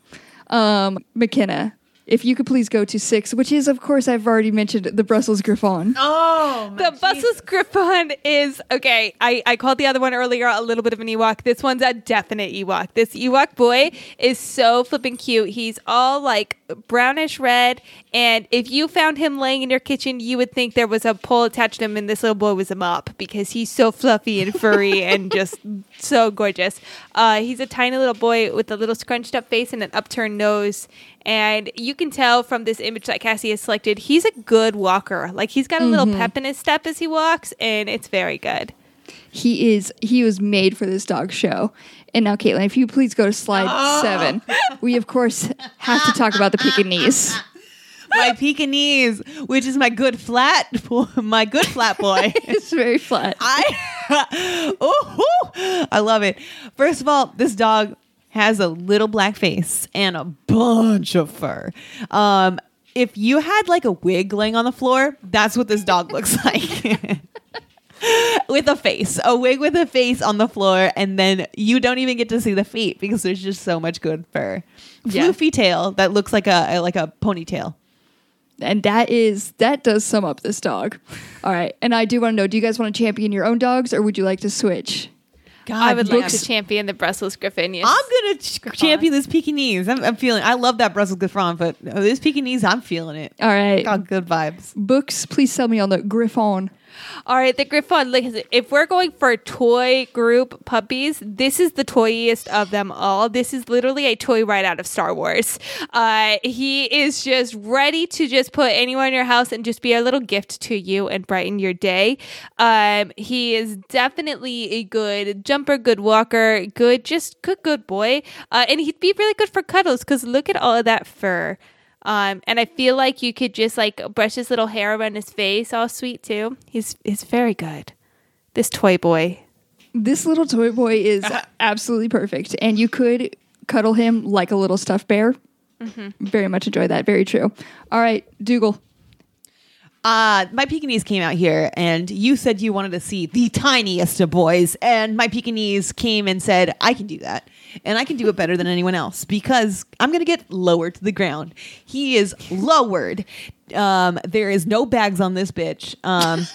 Um, McKenna, if you could please go to six, which is of course I've already mentioned the Brussels Griffon. Oh, The Brussels Griffon is okay. I, I called the other one earlier a little bit of an Ewok. This one's a definite Ewok. This Ewok boy is so flipping cute. He's all like brownish red, and if you found him laying in your kitchen, you would think there was a pole attached to him, and this little boy was a mop because he's so fluffy and furry [laughs] and just so gorgeous. Uh, he's a tiny little boy with a little scrunched up face and an upturned nose. And you can tell from this image that Cassie has selected, he's a good walker. Like he's got a little mm-hmm. pep in his step as he walks, and it's very good. He is he was made for this dog show. And now, Caitlin, if you please go to slide oh. seven, we of course have to talk about the Pekingese. [laughs] my Pekingese, which is my good flat, my good flat boy. [laughs] It's very flat. I, [laughs] oh, I love it. First of all, this dog has a little black face and a bunch of fur. Um, if you had like a wig laying on the floor, that's what this dog looks [laughs] like. [laughs] with a face, a wig with a face on the floor, and then you don't even get to see the feet because there's just so much good fur. Yeah. Floofy tail that looks like a like a ponytail. And that is that does sum up this dog. [laughs] All right. And I do want to know, do you guys want to champion your own dogs or would you like to switch? God, I would like to champion the Brussels Griffon. Yes. I'm gonna ch- champion this Pekingese. I'm, I'm feeling. I love that Brussels Griffon, but this Pekingese, I'm feeling it. All right. Got good vibes. Books, please sell me on the Griffon. All right, the Griffon. Like, if we're going for toy group puppies, this is the toyiest of them all. This is literally a toy right out of Star Wars. Uh, he is just ready to just put anyone in your house and just be a little gift to you and brighten your day. Um, he is definitely a good jumper, good walker, good, just good, good boy. Uh, and he'd be really good for cuddles because look at all of that fur. Um, and I feel like you could just like brush his little hair around his face, all sweet too. He's he's very good. This toy boy. This little toy boy is absolutely perfect. And you could cuddle him like a little stuffed bear. Very much enjoy that. Very true. All right, Dougal. Uh, my Pekingese came out here, and you said you wanted to see the tiniest of boys, and my Pekingese came and said, "I can do that, and I can do it better than anyone else because I'm gonna get lower to the ground." He is lowered. Um, there is no bags on this bitch. Um,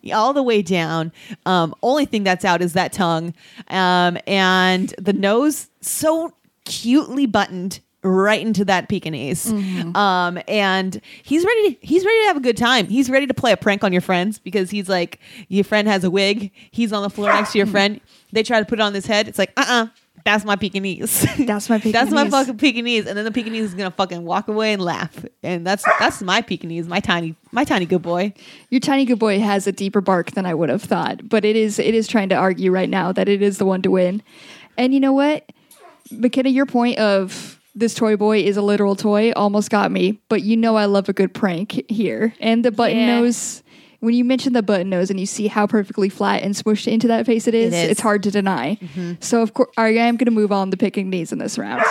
[laughs] all the way down. Um, only thing that's out is that tongue, um, and the nose so cutely buttoned right into that Pekingese. Um, and he's ready. To, he's ready to have a good time. He's ready to play a prank on your friends because he's like, your friend has a wig. He's on the floor next to your [laughs] friend. They try to put it on his head. It's like, uh, uh that's my Pekingese. That's my [laughs] that's my fucking Pekingese. And then the Pekingese is gonna fucking walk away and laugh. And that's that's my Pekingese, my tiny, my tiny good boy. Your tiny good boy has a deeper bark than I would have thought, but it is it is trying to argue right now that it is the one to win. And you know what, McKenna, your point of this toy boy is a literal toy almost got me. But you know I love a good prank here, and the button Yeah. nose. When you mention the button nose and you see how perfectly flat and smushed into that face it is, is. it's hard to deny. So of course, I am going to move on to Pekingese in this round.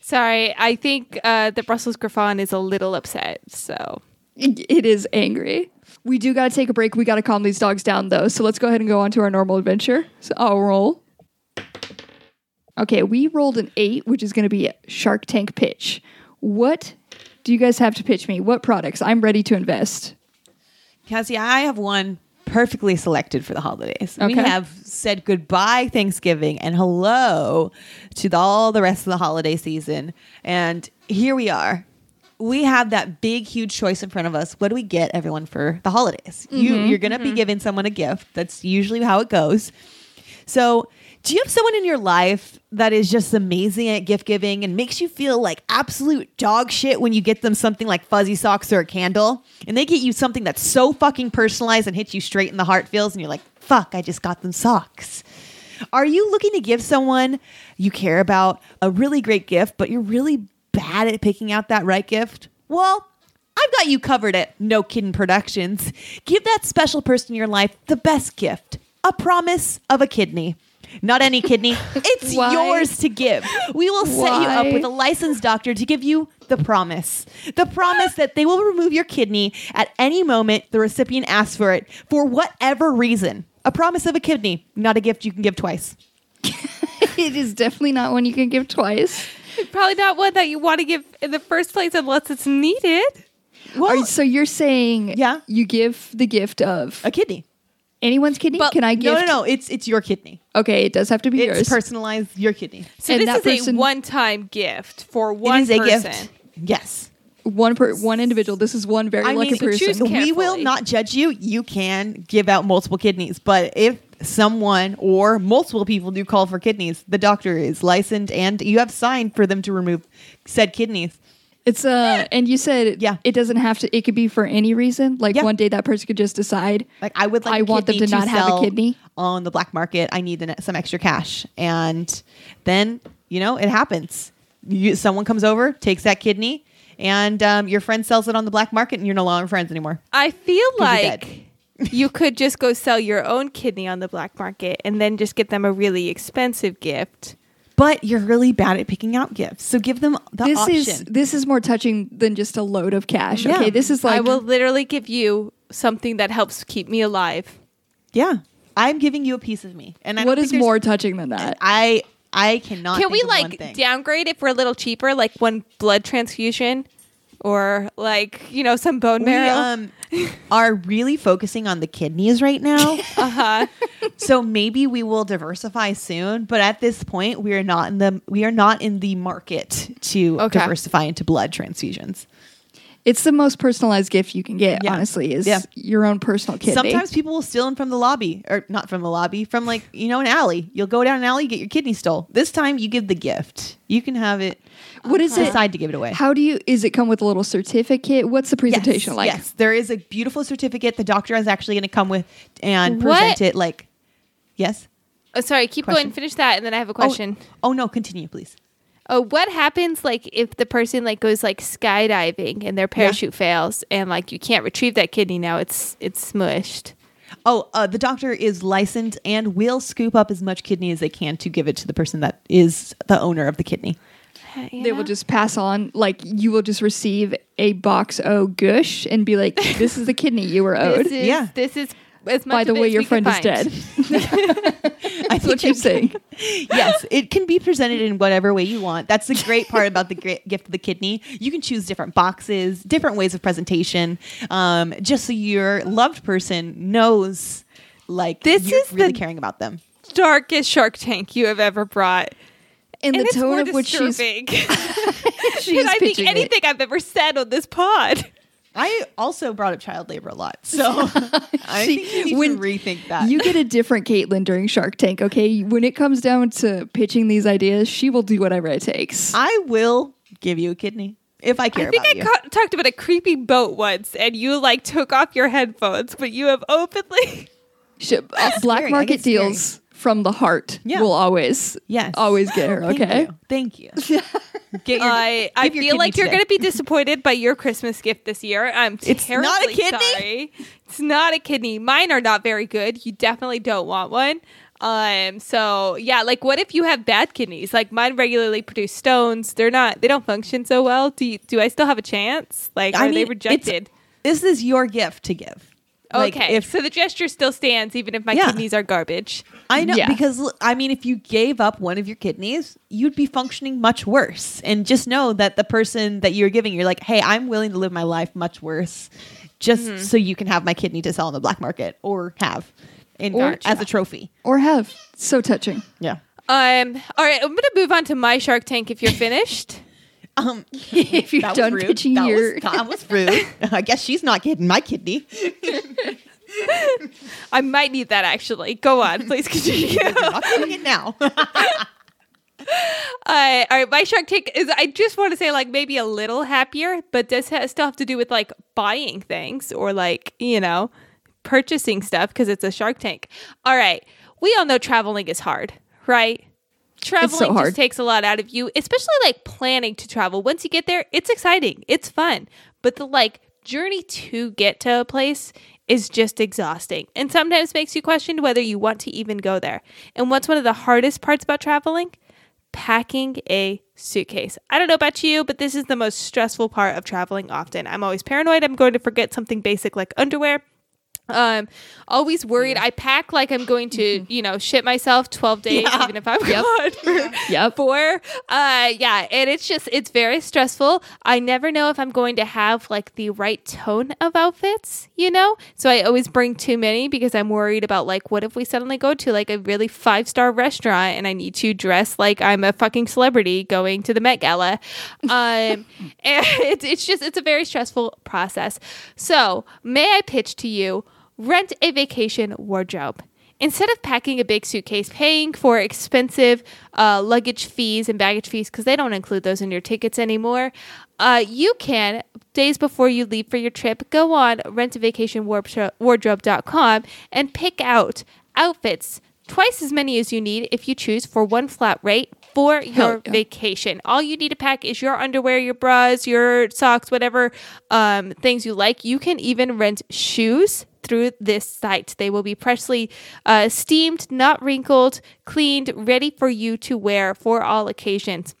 Sorry, I think uh, the Brussels Griffon is a little upset. So It it is angry. We do got to take a break. We got to calm these dogs down, though. So let's go ahead and go on to our normal adventure. So I'll roll. Okay, we rolled an eight, which is going to be a Shark Tank pitch. What do you guys have to pitch me? What products? I'm ready to invest. Cassie, I have one perfectly selected for the holidays. We have said goodbye Thanksgiving and hello to the, all the rest of the holiday season. And here we are. We have that big, huge choice in front of us. What do we get everyone for the holidays? You, mm-hmm, you're going to be mm-hmm. giving someone a gift. That's usually how it goes. So, do you have someone in your life that is just amazing at gift giving and makes you feel like absolute dog shit when you get them something like fuzzy socks or a candle? And they get you something that's so fucking personalized and hits you straight in the heart feels, and you're like, fuck, I just got them socks. Are you looking to give someone you care about a really great gift, but you're really bad at picking out that right gift? Well, I've got you covered at No Kidding Productions. Give that special person in your life the best gift a promise of a kidney. Not any kidney, [laughs] it's Why? yours to give. We will set you up with a licensed doctor to give you the promise. The promise that they will remove your kidney at any moment the recipient asks for it for whatever reason. A promise of a kidney, not a gift you can give twice. [laughs] it is definitely not one you can give twice. probably not one that you want to give in the first place unless it's needed. Are you- so you're saying Yeah. you give the gift of a kidney. Anyone's kidney? But- can I give? No, no, no. It's it's your kidney. Okay, it does have to be It's yours. personalized your kidney. So And this that is person- a one-time gift for It one is a person. gift. Yes. one per one individual. This is one very I lucky mean, person. we will not judge you. You can give out multiple kidneys, but if someone or multiple people do call for kidneys, the doctor is licensed and you have signed for them to remove said kidneys. It's uh, [laughs] and you said Yeah. it doesn't have to. It could be for any reason. Like Yeah. one day that person could just decide. Like I would like I a want them kidney to not have a kidney. on the black market. I need the, some extra cash, and then you know it happens. You, someone comes over, takes that kidney, and um, your friend sells it on the black market, and you're no longer friends anymore. I feel like [laughs] you could just go sell your own kidney on the black market and then just get them a really expensive gift. But you're really bad at picking out gifts, so give them the This option. is this is more touching than just a load of cash. Yeah. Okay, this is like I will literally give you something that helps keep me alive. yeah, I'm giving you a piece of me, and I what don't is think there's- more touching than that? I I cannot. Can we think of one like thing. downgrade if we're a little cheaper, like one blood transfusion? Or like you know some bone We marrow. um are really focusing on the kidneys right now. uh-huh. [laughs] [laughs] so maybe we will diversify soon, but at this point we are not in the we are not in the market to Okay. diversify into blood transfusions. It's the most personalized gift you can get, Yeah. honestly, is Yeah. your own personal kidney. Sometimes people will steal them from the lobby, or not from the lobby, from like you know an alley. You'll go down an alley, get your kidney stole. This time you give the gift. You can have it. What is it? Decide to give it away. How do you? Is it come with a little certificate? What's the presentation yes, like? Yes, there is a beautiful certificate. The doctor is actually going to come with and What? present it. Like, yes. Oh, sorry, keep Question? going. Finish that, and then I have a oh, question. Oh, oh no, continue, please. Oh, what happens like if the person like goes like skydiving and their parachute fails and like you can't retrieve that kidney now? It's it's smushed. Oh, uh, the doctor is licensed and will scoop up as much kidney as they can to give it to the person that is the owner of the kidney. You They know? will just pass on, like you will just receive a box o gush and be like, "This is the kidney you were [laughs] owed." This is, Yeah. This is as much By the way, your friend is dead. [laughs] That's what you're saying. yes, it can be presented in whatever way you want. That's the great part about the gift of the kidney. You can choose different boxes, different ways of presentation, um, just so your loved person knows, like This you're is really the- caring about them. Darkest Shark Tank you have ever brought. in And the tone of which she's, [laughs] [laughs] she's I think pitching it. anything I've ever said on this pod. I also brought up child labor a lot, [laughs] so I [laughs] See, think you need when to rethink that. You get a different Caitlin during Shark Tank, okay? When it comes down to pitching these ideas, she will do whatever it takes. I will give you a kidney if I care I think about I you. ca- talked about a creepy boat once, and you like took off your headphones, but you have openly. Sh- uh, black scary. Market get scary. deals from the heart Yeah. will always, Yes. always get her, [laughs] Thank okay? you. Thank you. [laughs] Get your- I I your feel like kidney you're going to be [laughs] disappointed by your Christmas gift this year. I'm It's terribly not a kidney? sorry. It's not a kidney. Mine are not very good. You definitely don't want one. Um. So yeah, like what if you have bad kidneys? Like mine regularly produce stones. They're not. They don't function so well. Do you, do I still have a chance? Like I are they mean, it's- rejected? This is your gift to give. Like, okay. if so the gesture still stands even if my Yeah. kidneys are garbage. I know Yeah. because I mean, if you gave up one of your kidneys, you'd be functioning much worse. And just know that the person that you're giving, you're like, hey, I'm willing to live my life much worse, just Mm-hmm. so you can have my kidney to sell on the black market or have in Or- as a trophy. Or have. So touching. Yeah. Um. All right. I'm gonna move on to my Shark Tank. If you're finished. [laughs] Um, [laughs] if you're done rude. pitching that your. was, [laughs] that was rude. I guess she's not getting my kidney. [laughs] I might need that actually. Go on, [laughs] please continue. Not getting it now. [laughs] Uh, all right, my Shark Tank is. I just want to say, like, maybe a little happier, but does still have to do with like buying things or like you know purchasing stuff because it's a Shark Tank. All right, we all know traveling is hard, right? Traveling hard. just takes a lot out of you, especially like planning to travel. Once you get there, it's exciting, it's fun, but the like journey to get to a place is just exhausting and sometimes makes you question whether you want to even go there. And what's one of the hardest parts about traveling? packing a suitcase. I don't know about you, but this is the most stressful part of traveling often. I'm always paranoid I'm going to forget something basic like underwear. Um, always worried. I pack like I'm going to, [laughs] you know, shit myself 12 days, Yeah. even if I'm gone for Yep. four. Uh, yeah, and it's just it's very stressful. I never know if I'm going to have like the right tone of outfits, you know. So I always bring too many because I'm worried about like what if we suddenly go to like a really five star restaurant and I need to dress like I'm a fucking celebrity going to the Met Gala. Um, [laughs] and [laughs] it's it's just it's a very stressful process. So may I pitch to you? Rent a vacation wardrobe. Instead of packing a big suitcase, paying for expensive uh, luggage fees and baggage fees, because they don't include those in your tickets anymore, uh, you can, days before you leave for your trip, go on rentavacationwardrobe.com and pick out outfits, twice as many as you need if you choose for one flat rate for your yeah. vacation. All you need to pack is your underwear, your bras, your socks, whatever um, things you like. You can even rent shoes through this site. They will be freshly uh, steamed, not wrinkled, cleaned, ready for you to wear for all occasions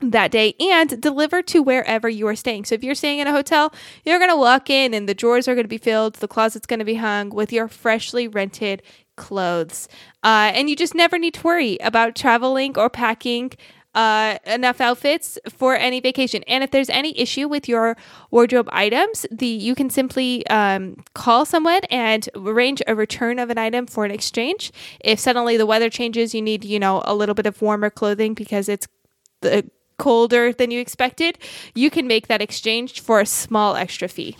that day and delivered to wherever you are staying. So if you're staying in a hotel, you're going to walk in and the drawers are going to be filled, the closet's going to be hung with your freshly rented clothes. Uh, and you just never need to worry about traveling or packing uh, enough outfits for any vacation. And if there's any issue with your wardrobe items, the you can simply um, call someone and arrange a return of an item for an exchange. If suddenly the weather changes, you need you know a little bit of warmer clothing because it's the colder than you expected, you can make that exchange for a small extra fee.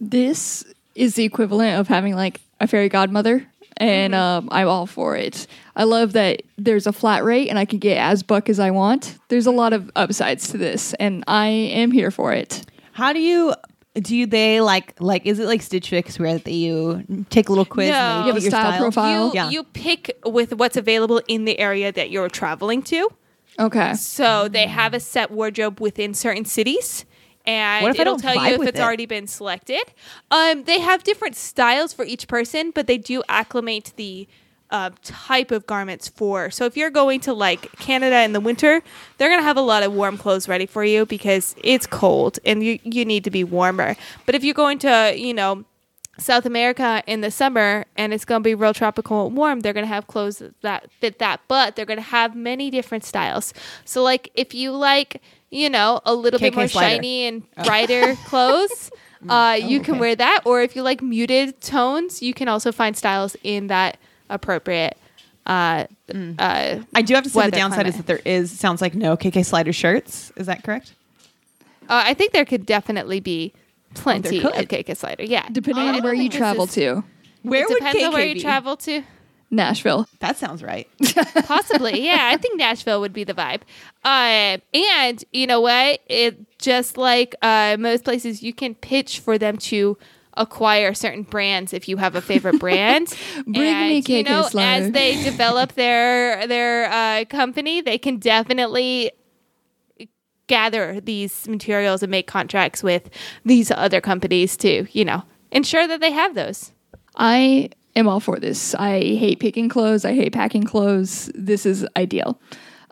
This is the equivalent of having like a fairy godmother, and um, I'm all for it. I love that there's a flat rate and I can get as buck as I want. There's a lot of upsides to this, and I am here for it. How do you do you they like like is it like Stitch Fix where they, you take a little quiz No. and You have a your style profile. You, Yeah. you pick with what's available in the area that you're traveling to. Okay. So they have a set wardrobe within certain cities. And What if I it'll tell you if it's it? already been selected. Um, they have different styles for each person, but they do acclimate the uh, type of garments for. So if you're going to like Canada in the winter, they're gonna have a lot of warm clothes ready for you because it's cold and you you need to be warmer. But if you're going to you know South America in the summer and it's going to be real tropical and warm, they're going to have clothes that fit that, but they're going to have many different styles. So, like, if you like, you know, a little bit more slider. shiny and [laughs] brighter clothes, [laughs] uh, you can okay. wear that. Or if you like muted tones, you can also find styles in that appropriate. Uh, uh, I do have to say the weather downside is that there is sounds like no KK slider shirts. Is that correct? uh, I think there could definitely be plenty could. of KK slider. Yeah, Depending on where you travel is- to, Where it would depends KK on where you be? travel to. Nashville. That sounds right. [laughs] Possibly, yeah. I think Nashville would be the vibe. Uh, and you know what? It just like uh, most places, you can pitch for them to acquire certain brands if you have a favorite [laughs] brand. Bring and, me you KK know, Slider. as they [laughs] develop their their uh, company, they can definitely gather these materials and make contracts with these other companies to, you know, ensure that they have those. I am all for this. I hate picking clothes. I hate packing clothes. This is ideal.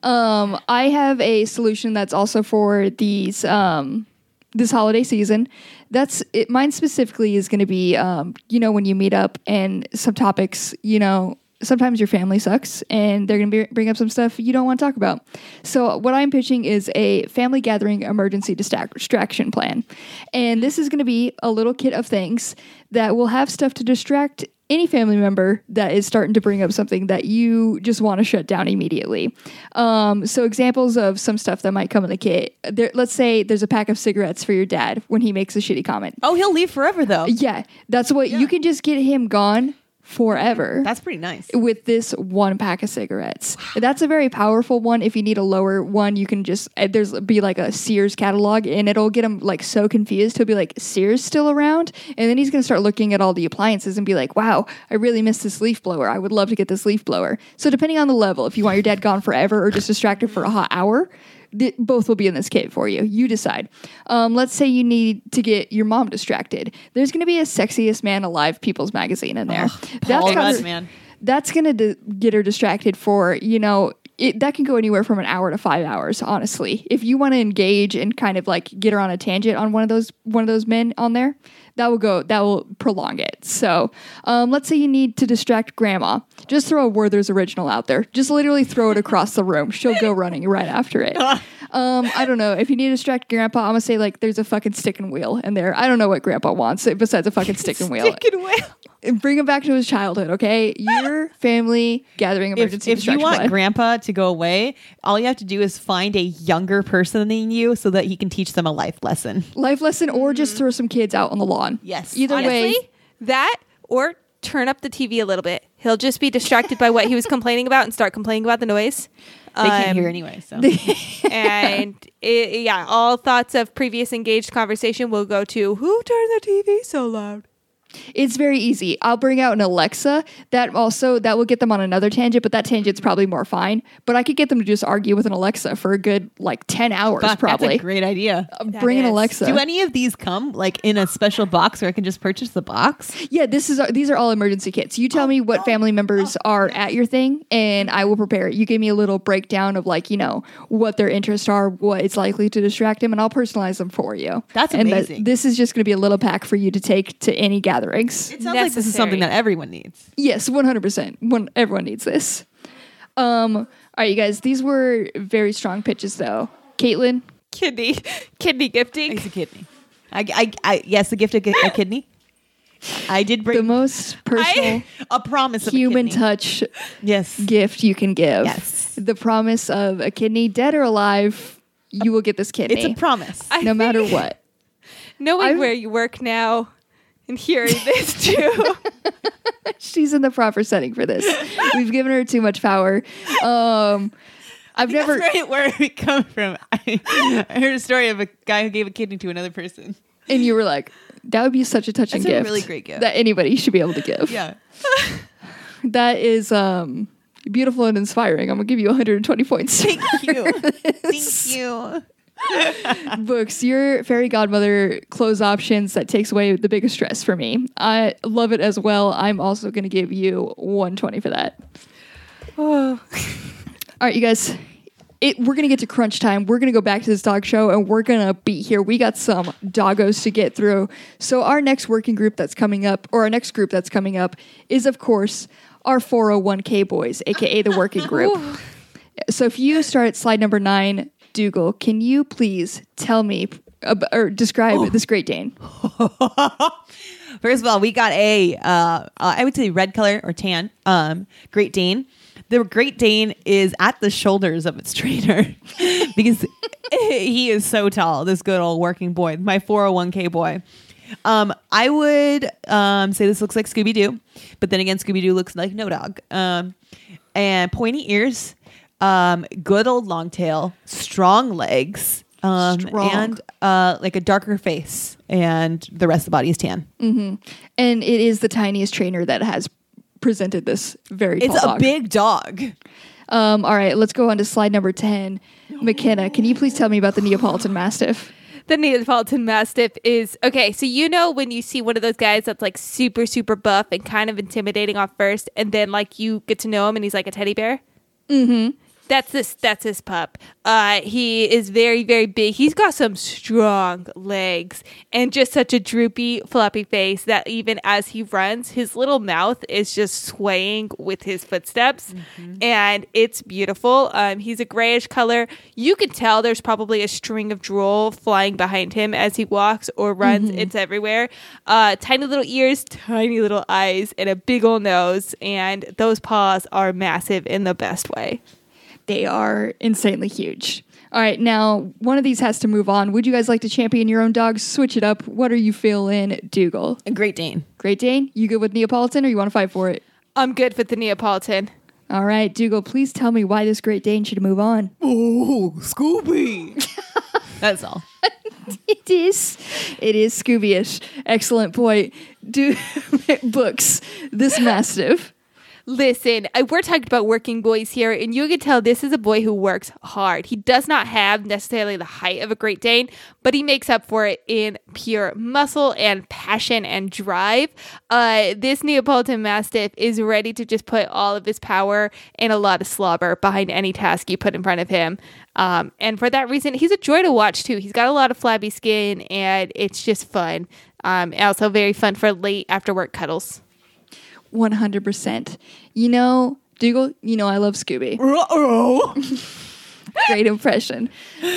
Um, I have a solution that's also for these um, this holiday season. That's it. Mine specifically is going to be, um, you know, when you meet up and some topics, you know, sometimes your family sucks and they're going to bring up some stuff you don't want to talk about. So what I'm pitching is a family gathering emergency distract- distraction plan. And this is going to be a little kit of things that will have stuff to distract any family member that is starting to bring up something that you just want to shut down immediately. Um, so examples of some stuff that might come in the kit. There, let's say there's a pack of cigarettes for your dad when he makes a shitty comment. Oh, he'll leave forever though. Yeah, that's what you can just get him gone forever That's pretty nice. with this one pack of cigarettes. That's a very powerful one. If you need a lower one, you can just uh, there's be like a Sears catalog, and it'll get him like so confused. He'll be like, "Sears still around?" And then he's gonna start looking at all the appliances and be like, "Wow, I really miss this leaf blower. I would love to get this leaf blower." So depending on the level, if you want your dad gone forever or just distracted for a hot hour. Th- Both will be in this kit for you. You decide. Um, let's say you need to get your mom distracted. There's going to be a sexiest man alive people's magazine in there. Got Rudd, her- man. that's gonna d- get her distracted for you know it, that can go anywhere from an hour to five hours honestly if you want to engage and kind of like get her on a tangent on one of those one of those men on there that will go that will prolong it so um, let's say you need to distract grandma just throw a werther's original out there just literally throw it across the room she'll go running right after it [laughs] um, I don't know. If you need to distract grandpa, I'm gonna say like there's a fucking stick and wheel in there. I don't know what grandpa wants besides a fucking stick and wheel. Stick and wheel. And bring him back to his childhood, okay? Your [laughs] family gathering If, emergency if you want plan. grandpa to go away, all you have to do is find a younger person than you so that he can teach them a life lesson. life lesson, or just throw some kids out on the lawn. Yes. Either way, that or turn up the TV a little bit. He'll just be distracted by what he was [laughs] complaining about and start complaining about the noise. They can't Um, hear anyway. So [laughs] and it, yeah, all thoughts of previous engaged conversation will go to who turned the TV so loud. It's very easy. I'll bring out an Alexa. That also that will get them on another tangent, but that tangent's probably more fine. But I could get them to just argue with an Alexa for a good like ten hours, Fuck, probably. that's a great idea. That bring an. Alexa. Do any of these come like in a special box where I can just purchase the box? Yeah, this is these are all emergency kits. You tell oh, me what oh, family members oh, are at your thing, and I will prepare it. You give me a little breakdown of like you know what their interests are, what it's likely to distract them, and I'll personalize them for you. That's and that- amazing. this is just going to be a little pack for you to take to any gatherings. It sounds like this is something that everyone needs. Yes, one hundred percent. One everyone needs this. Um. All right, you guys. These were very strong pitches, though. Caitlin, Kidney, [laughs] kidney gifting. It's a kidney. I, I, I yes, the gift of a kidney. I did bring the most personal [laughs] a promise of human kidney. touch Yes. gift you can give. Yes. The promise of a kidney, dead or alive, you will get this kidney. It's a promise. I no matter think- what. [laughs] Knowing I've- where you work now and hearing this [laughs] too. She's in the proper setting for this. We've given her too much power. Um, I've [laughs] never. That's right where we come from. I, [laughs] I heard a story of a guy who gave a kidney to another person. And you were like, that would be such a touching That's a gift. really great gift. That anybody should be able to give. Yeah. That is um, beautiful and inspiring. I'm to give you 120 points. Thank you. Thank you. [laughs] Books, your fairy godmother clothes options that takes away the biggest stress for me. I love it as well. I'm also going to give you 120 for that. oh. [sighs] All right, you guys. It, we're gonna get to crunch time. We're gonna go back to this dog show, and we're gonna be here. We got some doggos to get through. So our next working group that's coming up, or our next group that's coming up, is of course our 401k boys, aka the working group. [laughs] so if you start at slide number nine, Dougal, can you please tell me ab- or describe this Great Dane? [laughs] First of all, we got a, uh, uh, I would say red color or tan, um, Great Dane. The Great Dane is at the shoulders of its trainer [laughs] because [laughs] he is so tall. This good old working boy, my 401k boy. Um, I would um, say this looks like Scooby Doo, but then again, Scooby Doo looks like No Dog. Um, and pointy ears, um, good old long tail, strong legs, um, Strong. and uh, like a darker face, and the rest of the body is tan. Mm-hmm. And it is the tiniest trainer that has presented this very It's a dog. big dog. Um, all right, let's go on to slide number 10. McKenna, can you please tell me about the Neapolitan Mastiff? The Neapolitan Mastiff is okay. So you know when you see one of those guys that's like super super buff and kind of intimidating off first, and then like you get to know him and he's like a teddy bear. Mm-hmm. That's this. That's this pup. Uh, he is very very big. He's got some strong legs and just such a droopy floppy face that even as he runs, his little mouth is just swaying with his footsteps, and it's beautiful. Um, he's a grayish color. You can tell there's probably a string of drool flying behind him as he walks or runs. It's everywhere. Uh, tiny little ears, tiny little eyes, and a big old nose. And those paws are massive in the best way. They are insanely huge. All right, now one of these has to move on. Would you guys like to champion your own dogs? Switch it up. What are you feeling, Dougal? A Great Dane. Great Dane, you good with Neapolitan or you want to fight for it? I'm good with the Neapolitan. All right, Dougal, please tell me why this Great Dane should move on. Oh, Scooby. [laughs] That's all. [laughs] It is. It is Scooby-ish. Excellent point. Do [laughs] books. This Mastiff. Listen, we're talking about working boys here, and you can tell this is a boy who works hard. He does not have necessarily the height of a Great Dane, but he makes up for it in pure muscle and passion and drive. Uh, this Neapolitan Mastiff is ready to just put all of his power and a lot of slobber behind any task you put in front of him. Um, and for that reason, he's a joy to watch too. He's got a lot of flabby skin, and it's just fun. Um, also very fun for late after work cuddles. 100%. You know, Dougal, you know I love Scooby. Uh-oh. Great impression.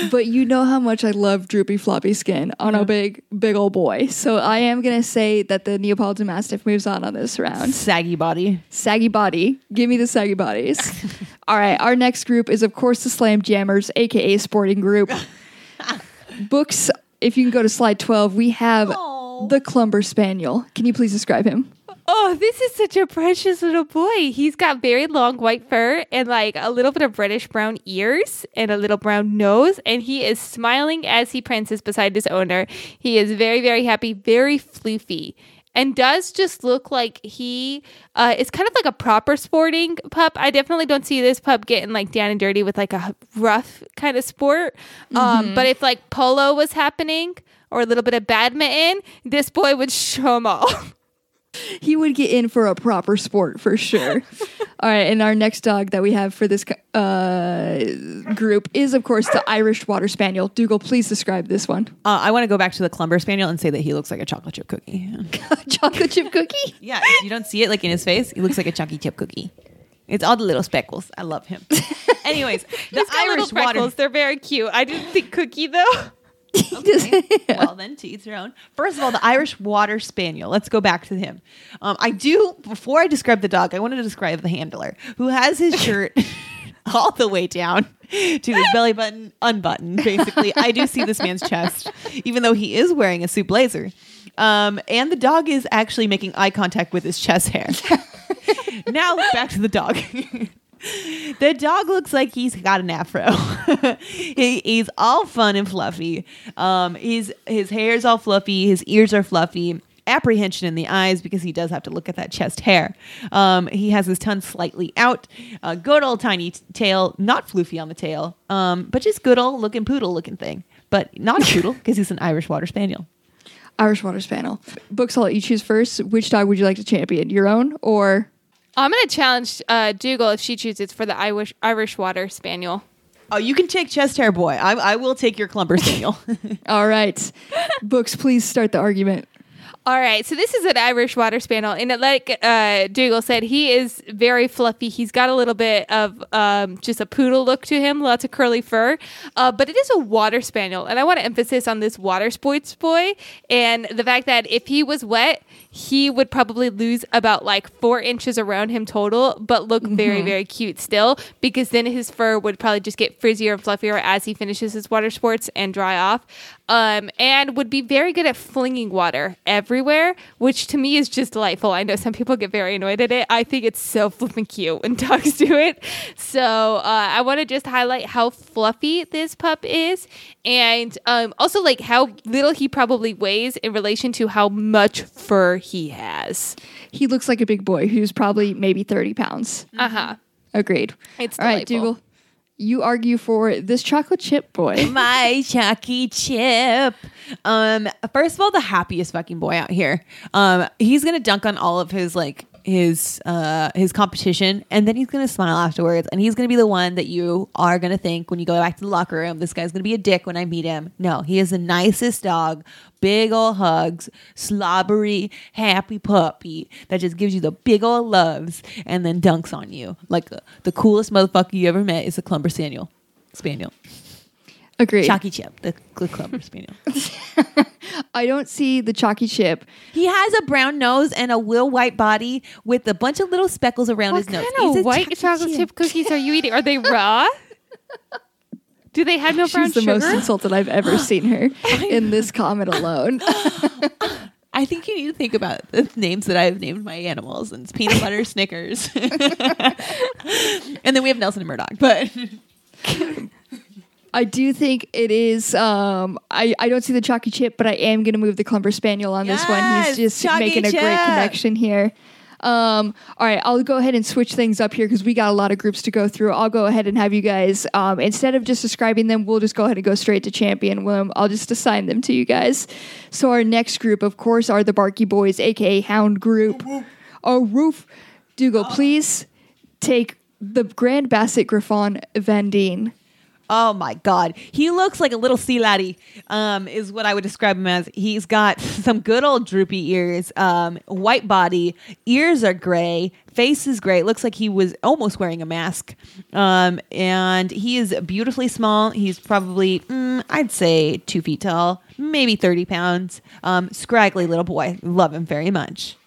But you know how much I love droopy floppy skin on a big, big old boy. So I am going to say that the Neapolitan Mastiff moves on on this round. Saggy body. Saggy body. Give me the saggy bodies. [laughs] All right. Our next group is, of course, the Slam Jammers, aka Sporting Group. [laughs] Books, if you can go to slide 12, we have the Clumber Spaniel. Can you please describe him? Oh, this is such a precious little boy. He's got very long white fur and like a little bit of reddish brown ears and a little brown nose. And he is smiling as he prances beside his owner. He is very, very happy, very floofy. And does just look like he uh, is kind of like a proper sporting pup. I definitely don't see this pup getting like down and dirty with like a rough kind of sport. Um, but if like polo was happening or a little bit of badminton, this boy would show 'em all. [laughs] He would get in for a proper sport for sure. [laughs] All right, and our next dog that we have for this uh, group is, of course, the Irish Water Spaniel. Dougal, please describe this one. Uh, I want to go back to the Clumber Spaniel and say that he looks like a chocolate chip cookie. [laughs] Chocolate chip cookie. [laughs] yeah, you don't see it like in his face. He looks like a chunky chip cookie. It's all the little speckles. I love him. Anyways, the He's got little Irish water. They're very cute. I didn't think Cookie though. Okay. [laughs] Well, then to each their own. First of all, the Irish Water Spaniel. Let's go back to him. Um, I do, before I describe the dog, I wanted to describe the handler who has his [laughs] shirt all the way down to his belly button unbuttoned, basically. I do see this man's chest, even though he is wearing a suit blazer. Um, and the dog is actually making eye contact with his chest hair. [laughs] now, back to the dog. The dog looks like he's got an afro. [laughs] he, he's all fun and fluffy. Um, his his hair's all fluffy. His ears are fluffy. Apprehension in the eyes because he does have to look at that chest hair. Um, he has his tongue slightly out. A good old tiny t- tail, not floofy on the tail, um, but just good old looking poodle looking thing. But not a poodle [laughs] because he's an Irish Water Spaniel. Irish Water Spaniel. Books, I'll let you choose first. Which dog would you like to champion? Your own or I'm gonna challenge uh, Dougal if she chooses for the Irish Irish Water Spaniel. Oh, you can take chest hair boy. I, I will take your clumber spaniel. [laughs] [laughs] all right. Books, please start the argument. All right, so this is an Irish water spaniel, and it, like uh, Dougal said, he is very fluffy. He's got a little bit of um, just a poodle look to him, lots of curly fur, uh, but it is a water spaniel, and I want to emphasize on this water sports boy and the fact that if he was wet, he would probably lose about like four inches around him total, but look very very cute still because then his fur would probably just get frizzier and fluffier as he finishes his water sports and dry off um, and would be very good at flinging water everywhere, which to me is just delightful. I know some people get very annoyed at it. I think it's so flipping cute when [laughs] dogs do it. So uh, I want to just highlight how fluffy this pup is, and um, also like how little he probably weighs in relation to how much fur he has. He looks like a big boy who's probably maybe 30 pounds. Uh huh. Agreed. It's All right, delightful. Dougal. You argue for this chocolate chip boy. [laughs] my Chucky Chip. Um, first of all, the happiest fucking boy out here. Um, he's gonna dunk on all of his like his uh his competition, and then he's gonna smile afterwards, and he's gonna be the one that you are gonna think when you go back to the locker room. This guy's gonna be a dick when I meet him. No, he is the nicest dog. Big old hugs, slobbery, happy puppy that just gives you the big old loves and then dunks on you like uh, the coolest motherfucker you ever met is a Clumber Spaniel. Spaniel. Agreed. Chalky Chip, the the Clumber Spaniel. I don't see the chalky chip. He has a brown nose and a little white body with a bunch of little speckles around What his nose. kind He's of white Chucky chocolate Chip. chip cookies are you eating? Are they raw? [laughs] Do they have no brown She's the sugar? most insulted I've ever [gasps] seen her in this comment alone. [laughs] I think you need to think about the names that I've named my animals, and it's peanut butter, Snickers, [laughs] and then we have Nelson and Murdoch. But I do think it is. Um, I I don't see the chalky chip, but I am going to move the Clumber Spaniel on this one. He's just Chalky making a great connection here. Um, all right, I'll go ahead and switch things up here because we got a lot of groups to go through. I'll go ahead and have you guys, um, instead of just describing them, we'll just go ahead and go straight to champion. We'll, I'll just assign them to you guys. So our next group, of course, are the Barky Boys, aka Hound Group. Oh, Roof, Dougal, please take the Grand Basset Griffon Vendéen. Oh my god, he looks like a little sea laddie. Um, is what I would describe him as. He's got [laughs] some good old droopy ears, um, white body, ears are gray, face is gray. Looks like he was almost wearing a mask. Um, and he is beautifully small. He's probably, mm, I'd say, two feet tall, maybe thirty pounds. Um, scraggly little boy. Love him very much.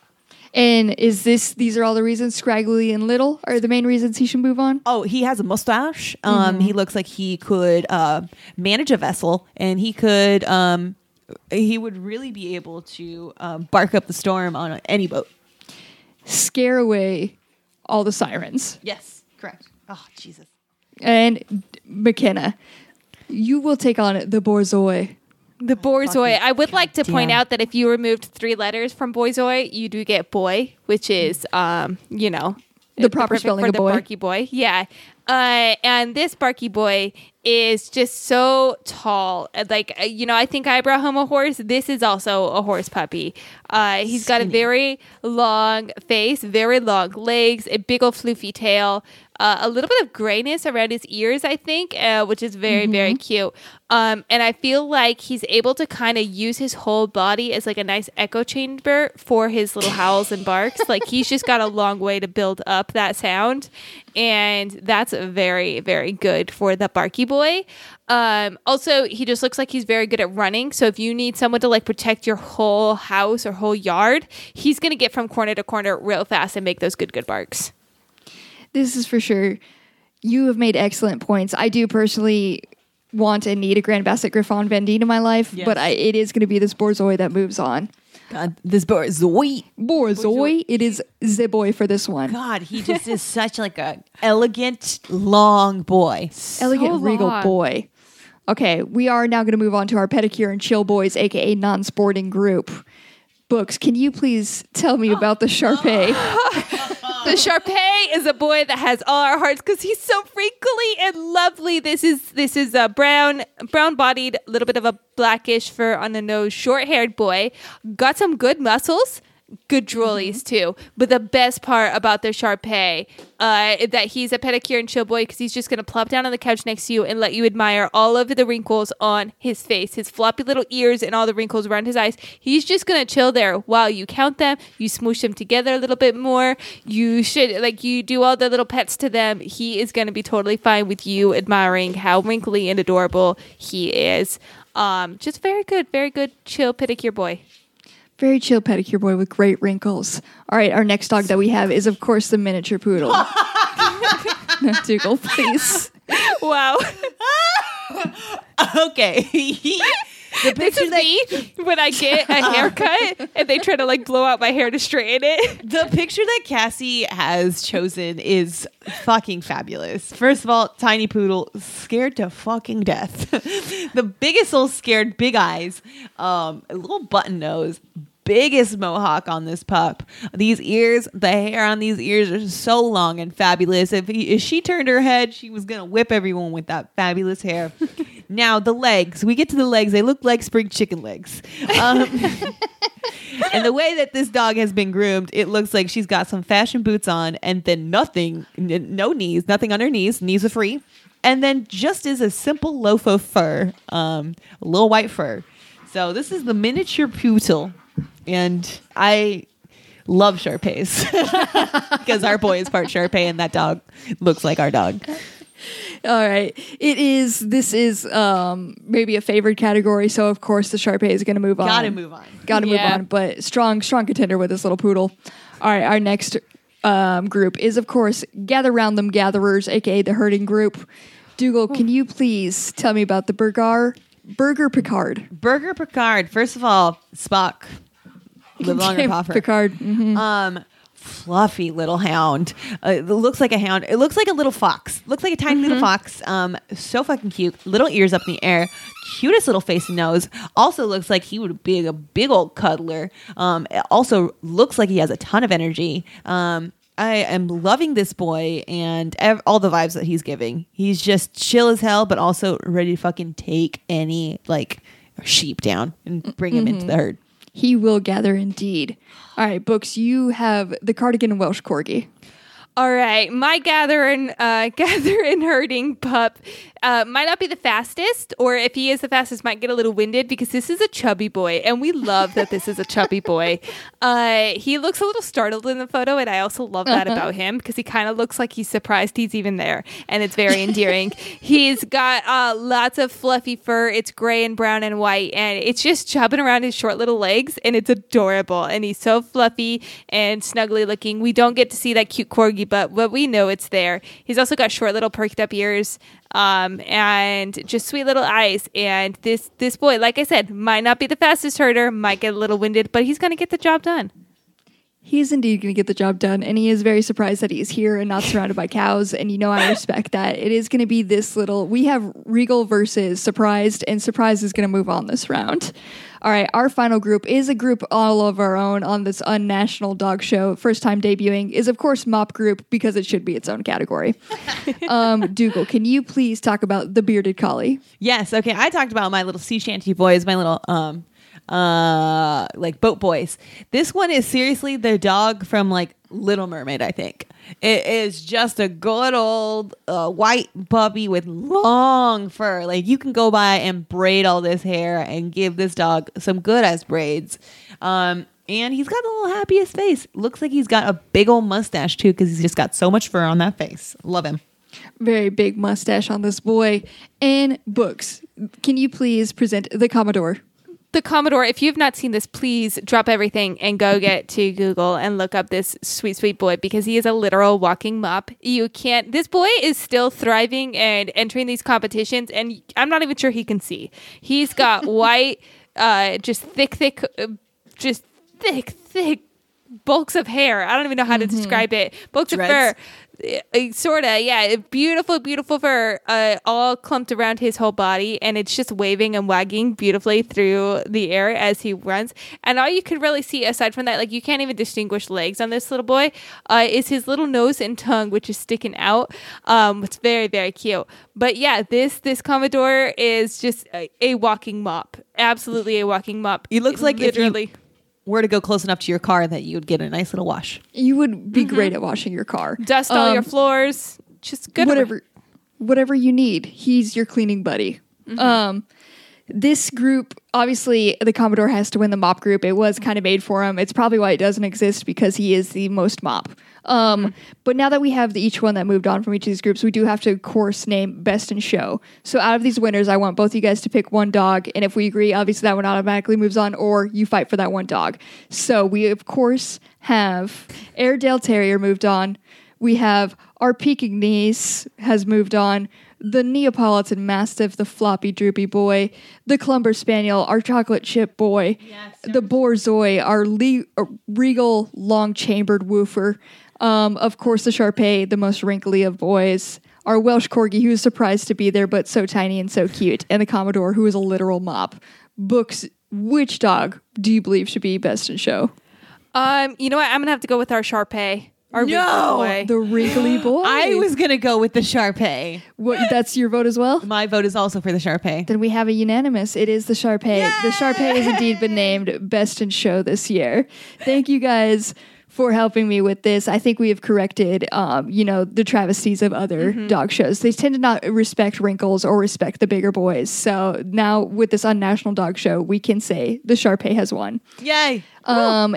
And is this these are all the reasons Scraggly and Little are the main reasons he should move on? Oh, he has a mustache. Um, He looks like he could uh, manage a vessel, and he could. Um, he would really be able to um, bark up the storm on any boat. Scare away all the sirens. Yes, correct. Oh, Jesus. And McKenna, you will take on the Borzoi. The Borzoi. I would like to point out that if you removed three letters from Borzoi, you do get boy, which is, um, you know, The proper spelling for the boy. Barky boy. Yeah. Uh, and this Barky boy is just so tall. Uh, Like, uh, you know, I think I brought home a horse. This is also a horse puppy. Uh, he's got a very long face, very long legs, a big old floofy tail. Uh, a little bit of grayness around his ears, I think, uh, which is very, very cute. Um, and I feel like he's able to kind of use his whole body as like a nice echo chamber for his little howls and barks. like he's just got a long way to build up that sound. And that's very, very good for the Barky Boy. Um, also, he just looks like he's very good at running. So if you need someone to like protect your whole house or whole yard, he's going to get from corner to corner real fast and make those good, good barks. This is for sure. You have made excellent points. I do personally want and need a Grand Basset Griffon Vendéen in my life, Yes. but I, it is going to be this Borzoi that moves on. God, this Borzoi. Borzoi, it is the boy for this one. God, he just is [laughs] such like a elegant, long boy. Elegant, So regal boy. Okay, we are now going to move on to our pedicure and chill boys, aka non-sporting group. Books, can you please tell me [gasps] about the Sharpei? [laughs] The Sharpei is a boy that has all our hearts because he's so wrinkly and lovely. This is this is a brown brown bodied, little bit of a blackish fur on the nose, short haired boy. Got some good muscles. Good droolies too, but the best part about the Sharpei, uh, that he's a pedicure and chill boy because he's just gonna plop down on the couch next to you and let you admire all of the wrinkles on his face, his floppy little ears, and all the wrinkles around his eyes. He's just gonna chill there while you count them, you smoosh them together a little bit more. You should like you do all the little pets to them. He is gonna be totally fine with you admiring how wrinkly and adorable he is. Um, just very good, very good, chill pedicure boy. Very chill pedicure boy with great wrinkles. All right, our next dog that we have is, of course, the miniature poodle. [laughs] [laughs] no, Dougal, please. Wow. [laughs] Okay. the This picture is that me when I get a haircut and they try to like blow out my hair to straighten it. the picture that Cassie has chosen is fucking fabulous. First of all, tiny poodle scared to fucking death. the biggest little scared, big eyes, um, a little button nose, biggest mohawk on this pup. These ears, the hair on these ears are so long and fabulous. If, he, if she turned her head, she was gonna whip everyone with that fabulous hair. [laughs] now the legs, we get to the legs. They look like spring chicken legs. Um, [laughs] and the way that this dog has been groomed, it looks like she's got some fashion boots on and then nothing, n- no knees, nothing on her knees. Knees are free. And then just is a simple loaf of fur, um, a little white fur. So this is the miniature poodle. And I love Sharpeis [laughs] because our boy is part Sharpei and that dog looks like our dog. All right. It is, this is um, maybe a favorite category. So, of course, the Sharpei is going to move on. Gotta move on. Gotta move Yeah. on. But strong, strong contender with this little poodle. All right. Our next um, group is, of course, Gather Round Them Gatherers, aka the herding group. Dougal, can you please tell me about the Burgar? Burger Picard. Burger Picard, first of all, Spock. Live longer, Poffer. Picard. mhm. um fluffy little hound uh, it looks like a hound it looks like a little fox looks like a tiny little fox um so fucking cute little ears up in the air cutest little face and nose also looks like he would be a big old cuddler um also looks like he has a ton of energy um I am loving this boy and ev- all the vibes that he's giving. He's just chill as hell, but also ready to fucking take any like sheep down and bring him into the herd. He will gather indeed. All right, Books, you have the Cardigan and Welsh Corgi. All right, my gathering, uh, [laughs] gathering herding pup uh, might not be the fastest, or if he is the fastest, might get a little winded because this is a chubby boy, and we love that this is a chubby boy. [laughs] Uh, he looks a little startled in the photo, and I also love that about him because he kind of looks like he's surprised he's even there, and it's very endearing. [laughs] he's got uh, lots of fluffy fur. It's gray and brown and white, and it's just chubbing around his short little legs, and it's adorable. And he's so fluffy and snuggly looking. We don't get to see that cute corgi, but but we know it's there. He's also got short little perked up ears, um, and just sweet little eyes. And this this boy, like I said, might not be the fastest herder, might get a little winded, but he's gonna get the job done. He is indeed going to get the job done, and he is very surprised that he's here and not surrounded by cows. And you know, I respect that. It is going to be this little. We have Regal versus Surprised, and surprise is going to move on this round. All right, our final group is a group all of our own on this unnational dog show. First time debuting is, of course, Mop Group because it should be its own category. [laughs] um, Dougal, can you please talk about the bearded collie? Yes. Okay. I talked about my little sea shanty boys, my little um uh like boat boys. This one is seriously the dog from like Little Mermaid, I think. It is just a good old uh, white puppy with long fur. Like you can go by and braid all this hair and give this dog some good ass braids. Um, and he's got the little happiest face. Looks like he's got a big old mustache too because he's just got so much fur on that face. Love him. Very big mustache on this boy. And books. Can you please present the Komondor? The Komondor, if you've not seen this, please drop everything and go get to Google and look up this sweet, sweet boy because he is a literal walking mop. You can't, this boy is still thriving and entering these competitions, and I'm not even sure he can see. He's got [laughs] white, uh, just thick, thick, uh, just thick, thick bulks of hair. I don't even know how to describe it. Bulks Dreads. of fur. Uh, sorta, yeah. Beautiful, beautiful fur, uh, all clumped around his whole body, and it's just waving and wagging beautifully through the air as he runs. And all you can really see, aside from that, like you can't even distinguish legs on this little boy, uh, is his little nose and tongue, which is sticking out. Um, it's very, very cute. But yeah, this this Komondor is just a, a walking mop. Absolutely a walking mop. He looks like if you- literally. Were to go close enough to your car that you would get a nice little wash. You would be great at washing your car. dust all your Um, floors. Just good. whatever whatever you need he's your cleaning buddy um this group obviously the komondor has to win the mop group. It was kind of made for him. It's probably why it doesn't exist because he is the most mop. Um but now that we have the, each one that moved on from each of these groups we do have to course name best in show. So out of these winners i want both of you guys to pick one dog. And if we agree obviously that one automatically moves on or you fight for that one dog. So we of course have airedale terrier moved on. We have our Pekingese has moved on. The Neapolitan Mastiff, the floppy droopy boy, the Clumber Spaniel, our chocolate chip boy, the Borzoi, our le- uh, regal long chambered woofer, um, of course the Sharpei, the most wrinkly of boys, our Welsh Corgi, who is surprised to be there but so tiny and so cute, and the Komondor, who is a literal mop. Books, which dog do you believe should be best in show? Um, you know what? I'm gonna have to go with our Sharpei. Our No! boy. The wrinkly [gasps] boy. I was gonna go with the Sharpei. What, that's your vote as well? My vote is also for the Sharpei. Then we have a unanimous. It is the Sharpei. The Sharpei has indeed been named Best in Show this year. Thank you guys for helping me with this. I think we have corrected, um, you know, the travesties of other dog shows. They tend to not respect wrinkles or respect the bigger boys. So now with this unnational dog show, we can say the Sharpei has won. Yay! Um,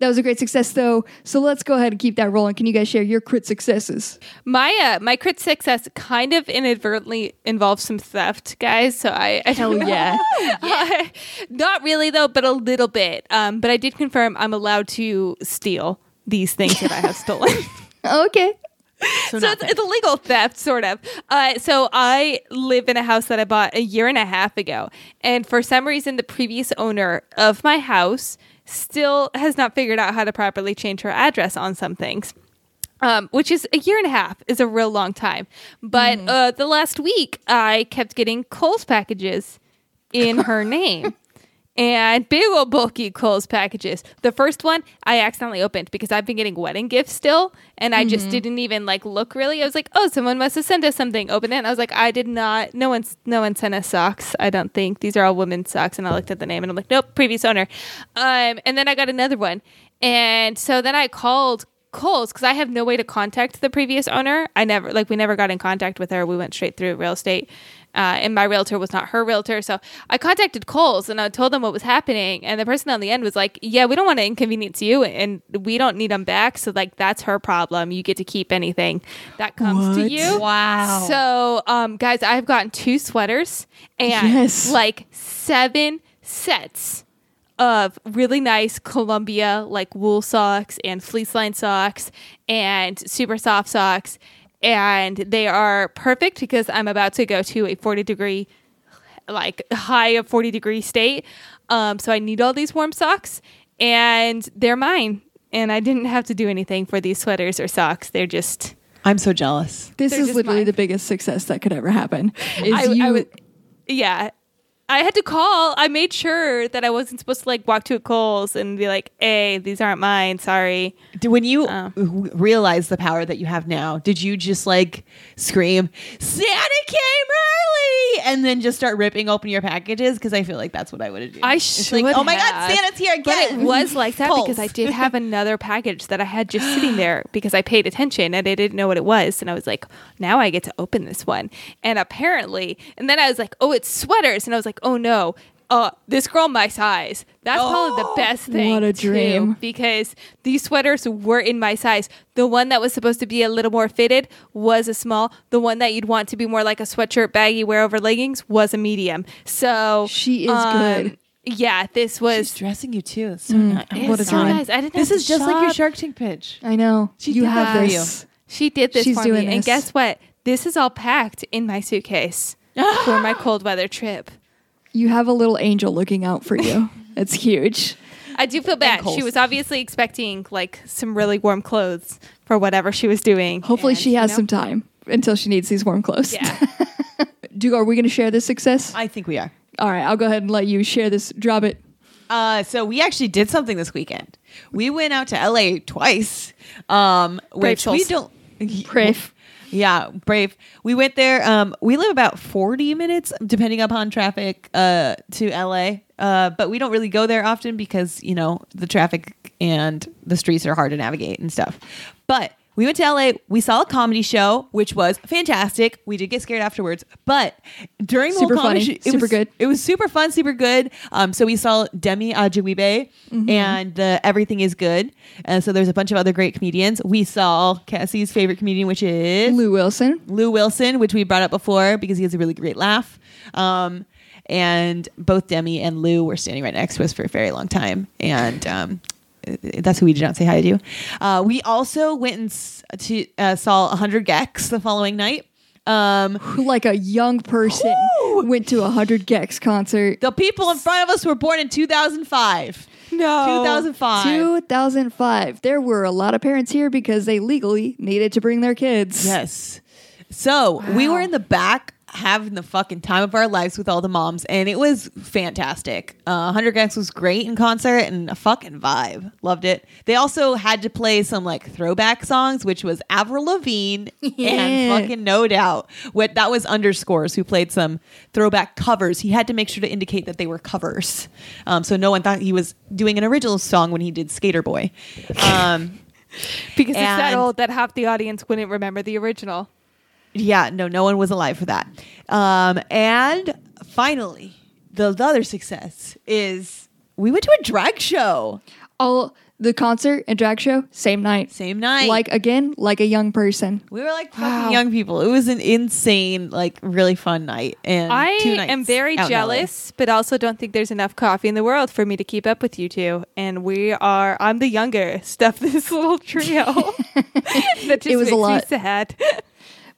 that was a great success, though. So let's go ahead and keep that rolling. Can you guys share your crit successes? My uh, my crit success kind of inadvertently involves some theft, guys. So I, I Hell yeah. [laughs] not really though, but a little bit. Um, but I did confirm I'm allowed to steal these things that I have stolen. [laughs] okay. So, so it's, it's a legal theft, sort of. Uh, so I live in a house that I bought a year and a half ago, and for some reason, the previous owner of my house still has not figured out how to properly change her address on some things. Um, which is a year and a half is a real long time. But uh, the last week, I kept getting Kohl's packages in her name. And big old bulky Kohl's packages. The first one I accidentally opened because I've been getting wedding gifts still, and I just didn't even like look really. I was like, oh, someone must have sent us something. Open it. And I was like, I did not. No one's no one sent us socks. I don't think these are all women's socks. And I looked at the name and I'm like, nope, previous owner. Um, and then I got another one, and so then I called Kohl's because I have no way to contact the previous owner. I never like we never got in contact with her. We went straight through real estate. Uh, and my realtor was not her realtor. So I contacted Kohl's and I told them what was happening. And the person on the end was like, Yeah, we don't want to inconvenience you and we don't need them back. So, like, that's her problem. You get to keep anything that comes to you. Wow. So, um, guys, I've gotten two sweaters and Yes. like seven sets of really nice Columbia like wool socks and fleece line socks and super soft socks. And they are perfect because I'm about to go to a 40 degree, like high of 40 degree state. Um, so I need all these warm socks and they're mine. And I didn't have to do anything for these sweaters or socks. They're just. I'm so jealous. This They're is literally mine. the biggest success that could ever happen. Is I, you I would, yeah. I had to call. I made sure that I wasn't supposed to like walk to a Kohl's and be like, "Hey, these aren't mine. Sorry." Did, when you um. w- realize the power that you have now, did you just like scream, Santa came early, and then just start ripping open your packages? Because I feel like that's what I would have done. I should. like, oh my have. god, Santa's here But again. it was like that because I did have [laughs] another package that I had just sitting there because I paid attention and I didn't know what it was. And I was like, now I get to open this one. And apparently, and then I was like, oh, it's sweaters. And I was like, oh no. Uh, this girl my size. That's probably the [gasps] best thing. What a too, dream. because these sweaters were in my size. The one that was supposed to be a little more fitted was a small. The one that you'd want to be more like a sweatshirt baggy wear over leggings was a medium. So She is um, good. Yeah, this was She's dressing you too. It's so nice. Mm, what a so dream. nice. I didn't This is to just like your. Shark Tank pitch. I know. She you did have that this. She did this She's for doing me, and guess what? This is all packed in my suitcase [laughs] for my cold weather trip. You have a little angel looking out for you. [laughs] it's huge. I do feel bad. She was obviously expecting like some really warm clothes for whatever she was doing. Hopefully, and, she you has know, some time until she needs these warm clothes. Yeah. [laughs] Do are we going to share this success? I think we are. All right, I'll go ahead and let you share this. Drop it. Uh, so we actually did something this weekend. We went out to LA twice. Um, Brave which we don't. Brave. Yeah, brave. We went there. Um, we live about forty minutes, depending upon traffic, uh, to LA. Uh, but we don't really go there often because you know the traffic and the streets are hard to navigate and stuff. But we went to LA. We saw a comedy show, which was fantastic. We did get scared afterwards, but during the Super whole comedy funny, show, it super was, good. It was super fun, super good. Um, so we saw Demi Adejuyigbe Mm-hmm. and the Everything Is Good. And so there's a bunch of other great comedians. We saw Cassie's favorite comedian, which is Lou Wilson. Lou Wilson, which we brought up before because he has a really great laugh. Um, and both Demi and Lou were standing right next to us for a very long time. And um, that's who we did not say hi to. Uh, we also went and s- to, uh, saw 100 gecs the following night. Um, like a young person, Woo! went to a 100 gecs concert. the people in front of us were born in 2005. no. 2005. 2005. There were a lot of parents here because they legally needed to bring their kids. Yes. So we were in the back having the fucking time of our lives with all the moms, and it was fantastic. Uh, 100 gecs was great in concert and a fucking vibe. Loved it. They also had to play some like throwback songs, which was Avril Lavigne [laughs] Yeah. and fucking No Doubt. What that was underscores who played some throwback covers. He had to make sure to indicate that they were covers, um, so no one thought he was doing an original song when he did Skater Boy. Um, [laughs] because it's that old that half the audience wouldn't remember the original. Yeah, no, no one was alive for that. Um, and finally, the, the other success is we went to a drag show All the concert and drag show, same night. same night. Like, again, like a young person. we were like fucking Wow. young people. It was an insane, like really fun night. And I nights am very out in LA. jealous, but also don't think there's enough coffee in the world for me to keep up with you two. And we are, I'm the younger. Stuff [laughs] this little trio. [laughs] that just It was a makes lot. me sad. [laughs]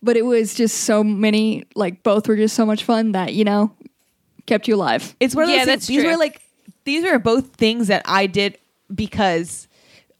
But it was just so many, like, both were just so much fun that, you know, kept you alive. It's one of Yeah, those things- that's these true. were like these were both things that I did because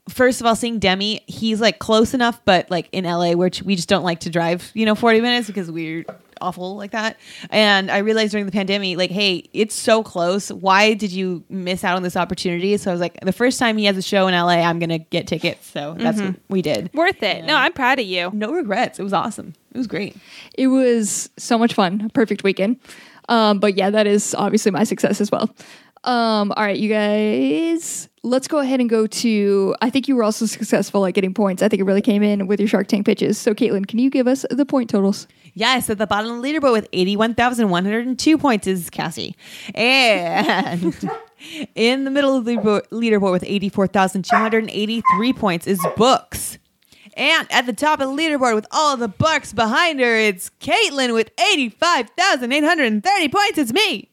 first of all, seeing Demi, he's like close enough, but like in LA, which we just don't like to drive, you know, 40 minutes because we're awful like that. And I realized during the pandemic, like, hey, it's so close. Why did you miss out on this opportunity? So I was like, the first time he has a show in LA, I'm gonna get tickets. So that's mm-hmm. what we did. Worth it. No, I'm proud of you. No regrets. It was awesome. It was great. It was so much fun. Perfect weekend. Um, but yeah, that is obviously my success as well. Um, all right, you guys, let's go ahead and go to. I think you were also successful at getting points. I think it really came in with your Shark Tank pitches. So, Caitlin, can you give us the point totals? Yes, at the bottom of the leaderboard with 81,102 points is Cassie. And [laughs] in the middle of the leaderboard- leaderboard with 84,283 points is Books. And at the top of the leaderboard with all the bucks behind her, it's Caitlin with 85,830 points. It's me.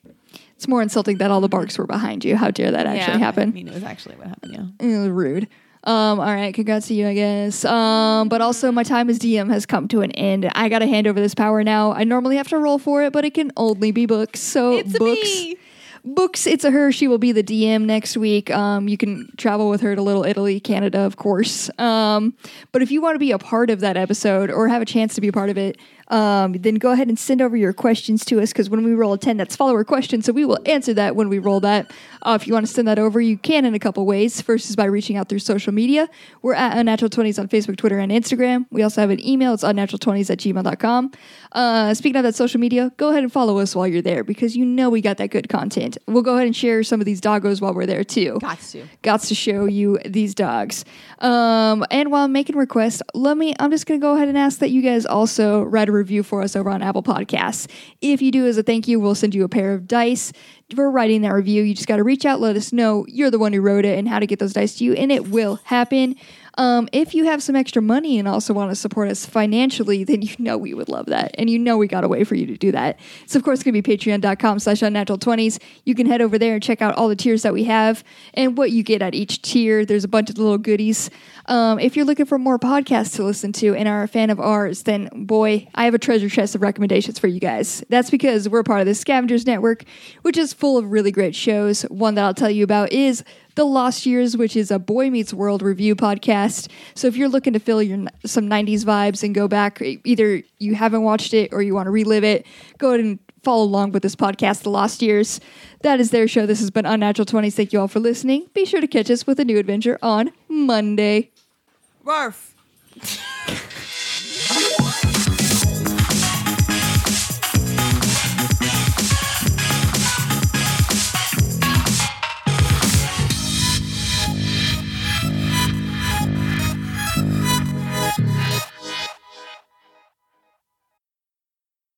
It's more insulting that all the barks were behind you. How dare that actually Yeah. I happen? mean, it was actually what happened, yeah. It was rude. Um, all right, congrats to you, I guess. Um, but also my time as DM has come to an end. I gotta hand over this power now. I normally have to roll for it, but it can only be books. So It's a books. me. Books, it's a her. She will be the DM next week. Um, you can travel with her to Little Italy, Canada, of course. Um, but if you want to be a part of that episode or have a chance to be a part of it, Um, then go ahead and send over your questions to us because when we roll a 10, that's follower question. So we will answer that when we roll that. Uh, if you want to send that over, you can in a couple ways. First is by reaching out through social media. We're at Unnatural20s on Facebook, Twitter, and Instagram. We also have an email. It's unnatural20s at gmail.com. Uh, speaking of that social media, go ahead and follow us while you're there because you know we got that good content. We'll go ahead and share some of these doggos while we're there too. Got to. Gots to show you these dogs. Um, and while I'm making requests, let me, I'm just going to go ahead and ask that you guys also write a review for us over on Apple Podcasts. If you do as a thank you, we'll send you a pair of dice for writing that review. You just got to reach out, let us know you're the one who wrote it and how to get those dice to you, and it will happen. Um, if you have some extra money and also want to support us financially, then you know we would love that. And you know we got a way for you to do that. It's of course going to be patreon.com slash unnatural20s. You can head over there and check out all the tiers that we have and what you get at each tier. There's a bunch of little goodies. Um, if you're looking for more podcasts to listen to and are a fan of ours, then boy, I have a treasure chest of recommendations for you guys. That's because we're part of the Scavengers Network, which is full of really great shows. One that I'll tell you about is the Lost Years, which is a Boy Meets World review podcast. So if you're looking to fill your some 90s vibes and go back, either you haven't watched it or you want to relive it, go ahead and follow along with this podcast, The Lost Years. That is their show. This has been Unnatural 20s. Thank you all for listening. Be sure to catch us with a new adventure on Monday. Barf.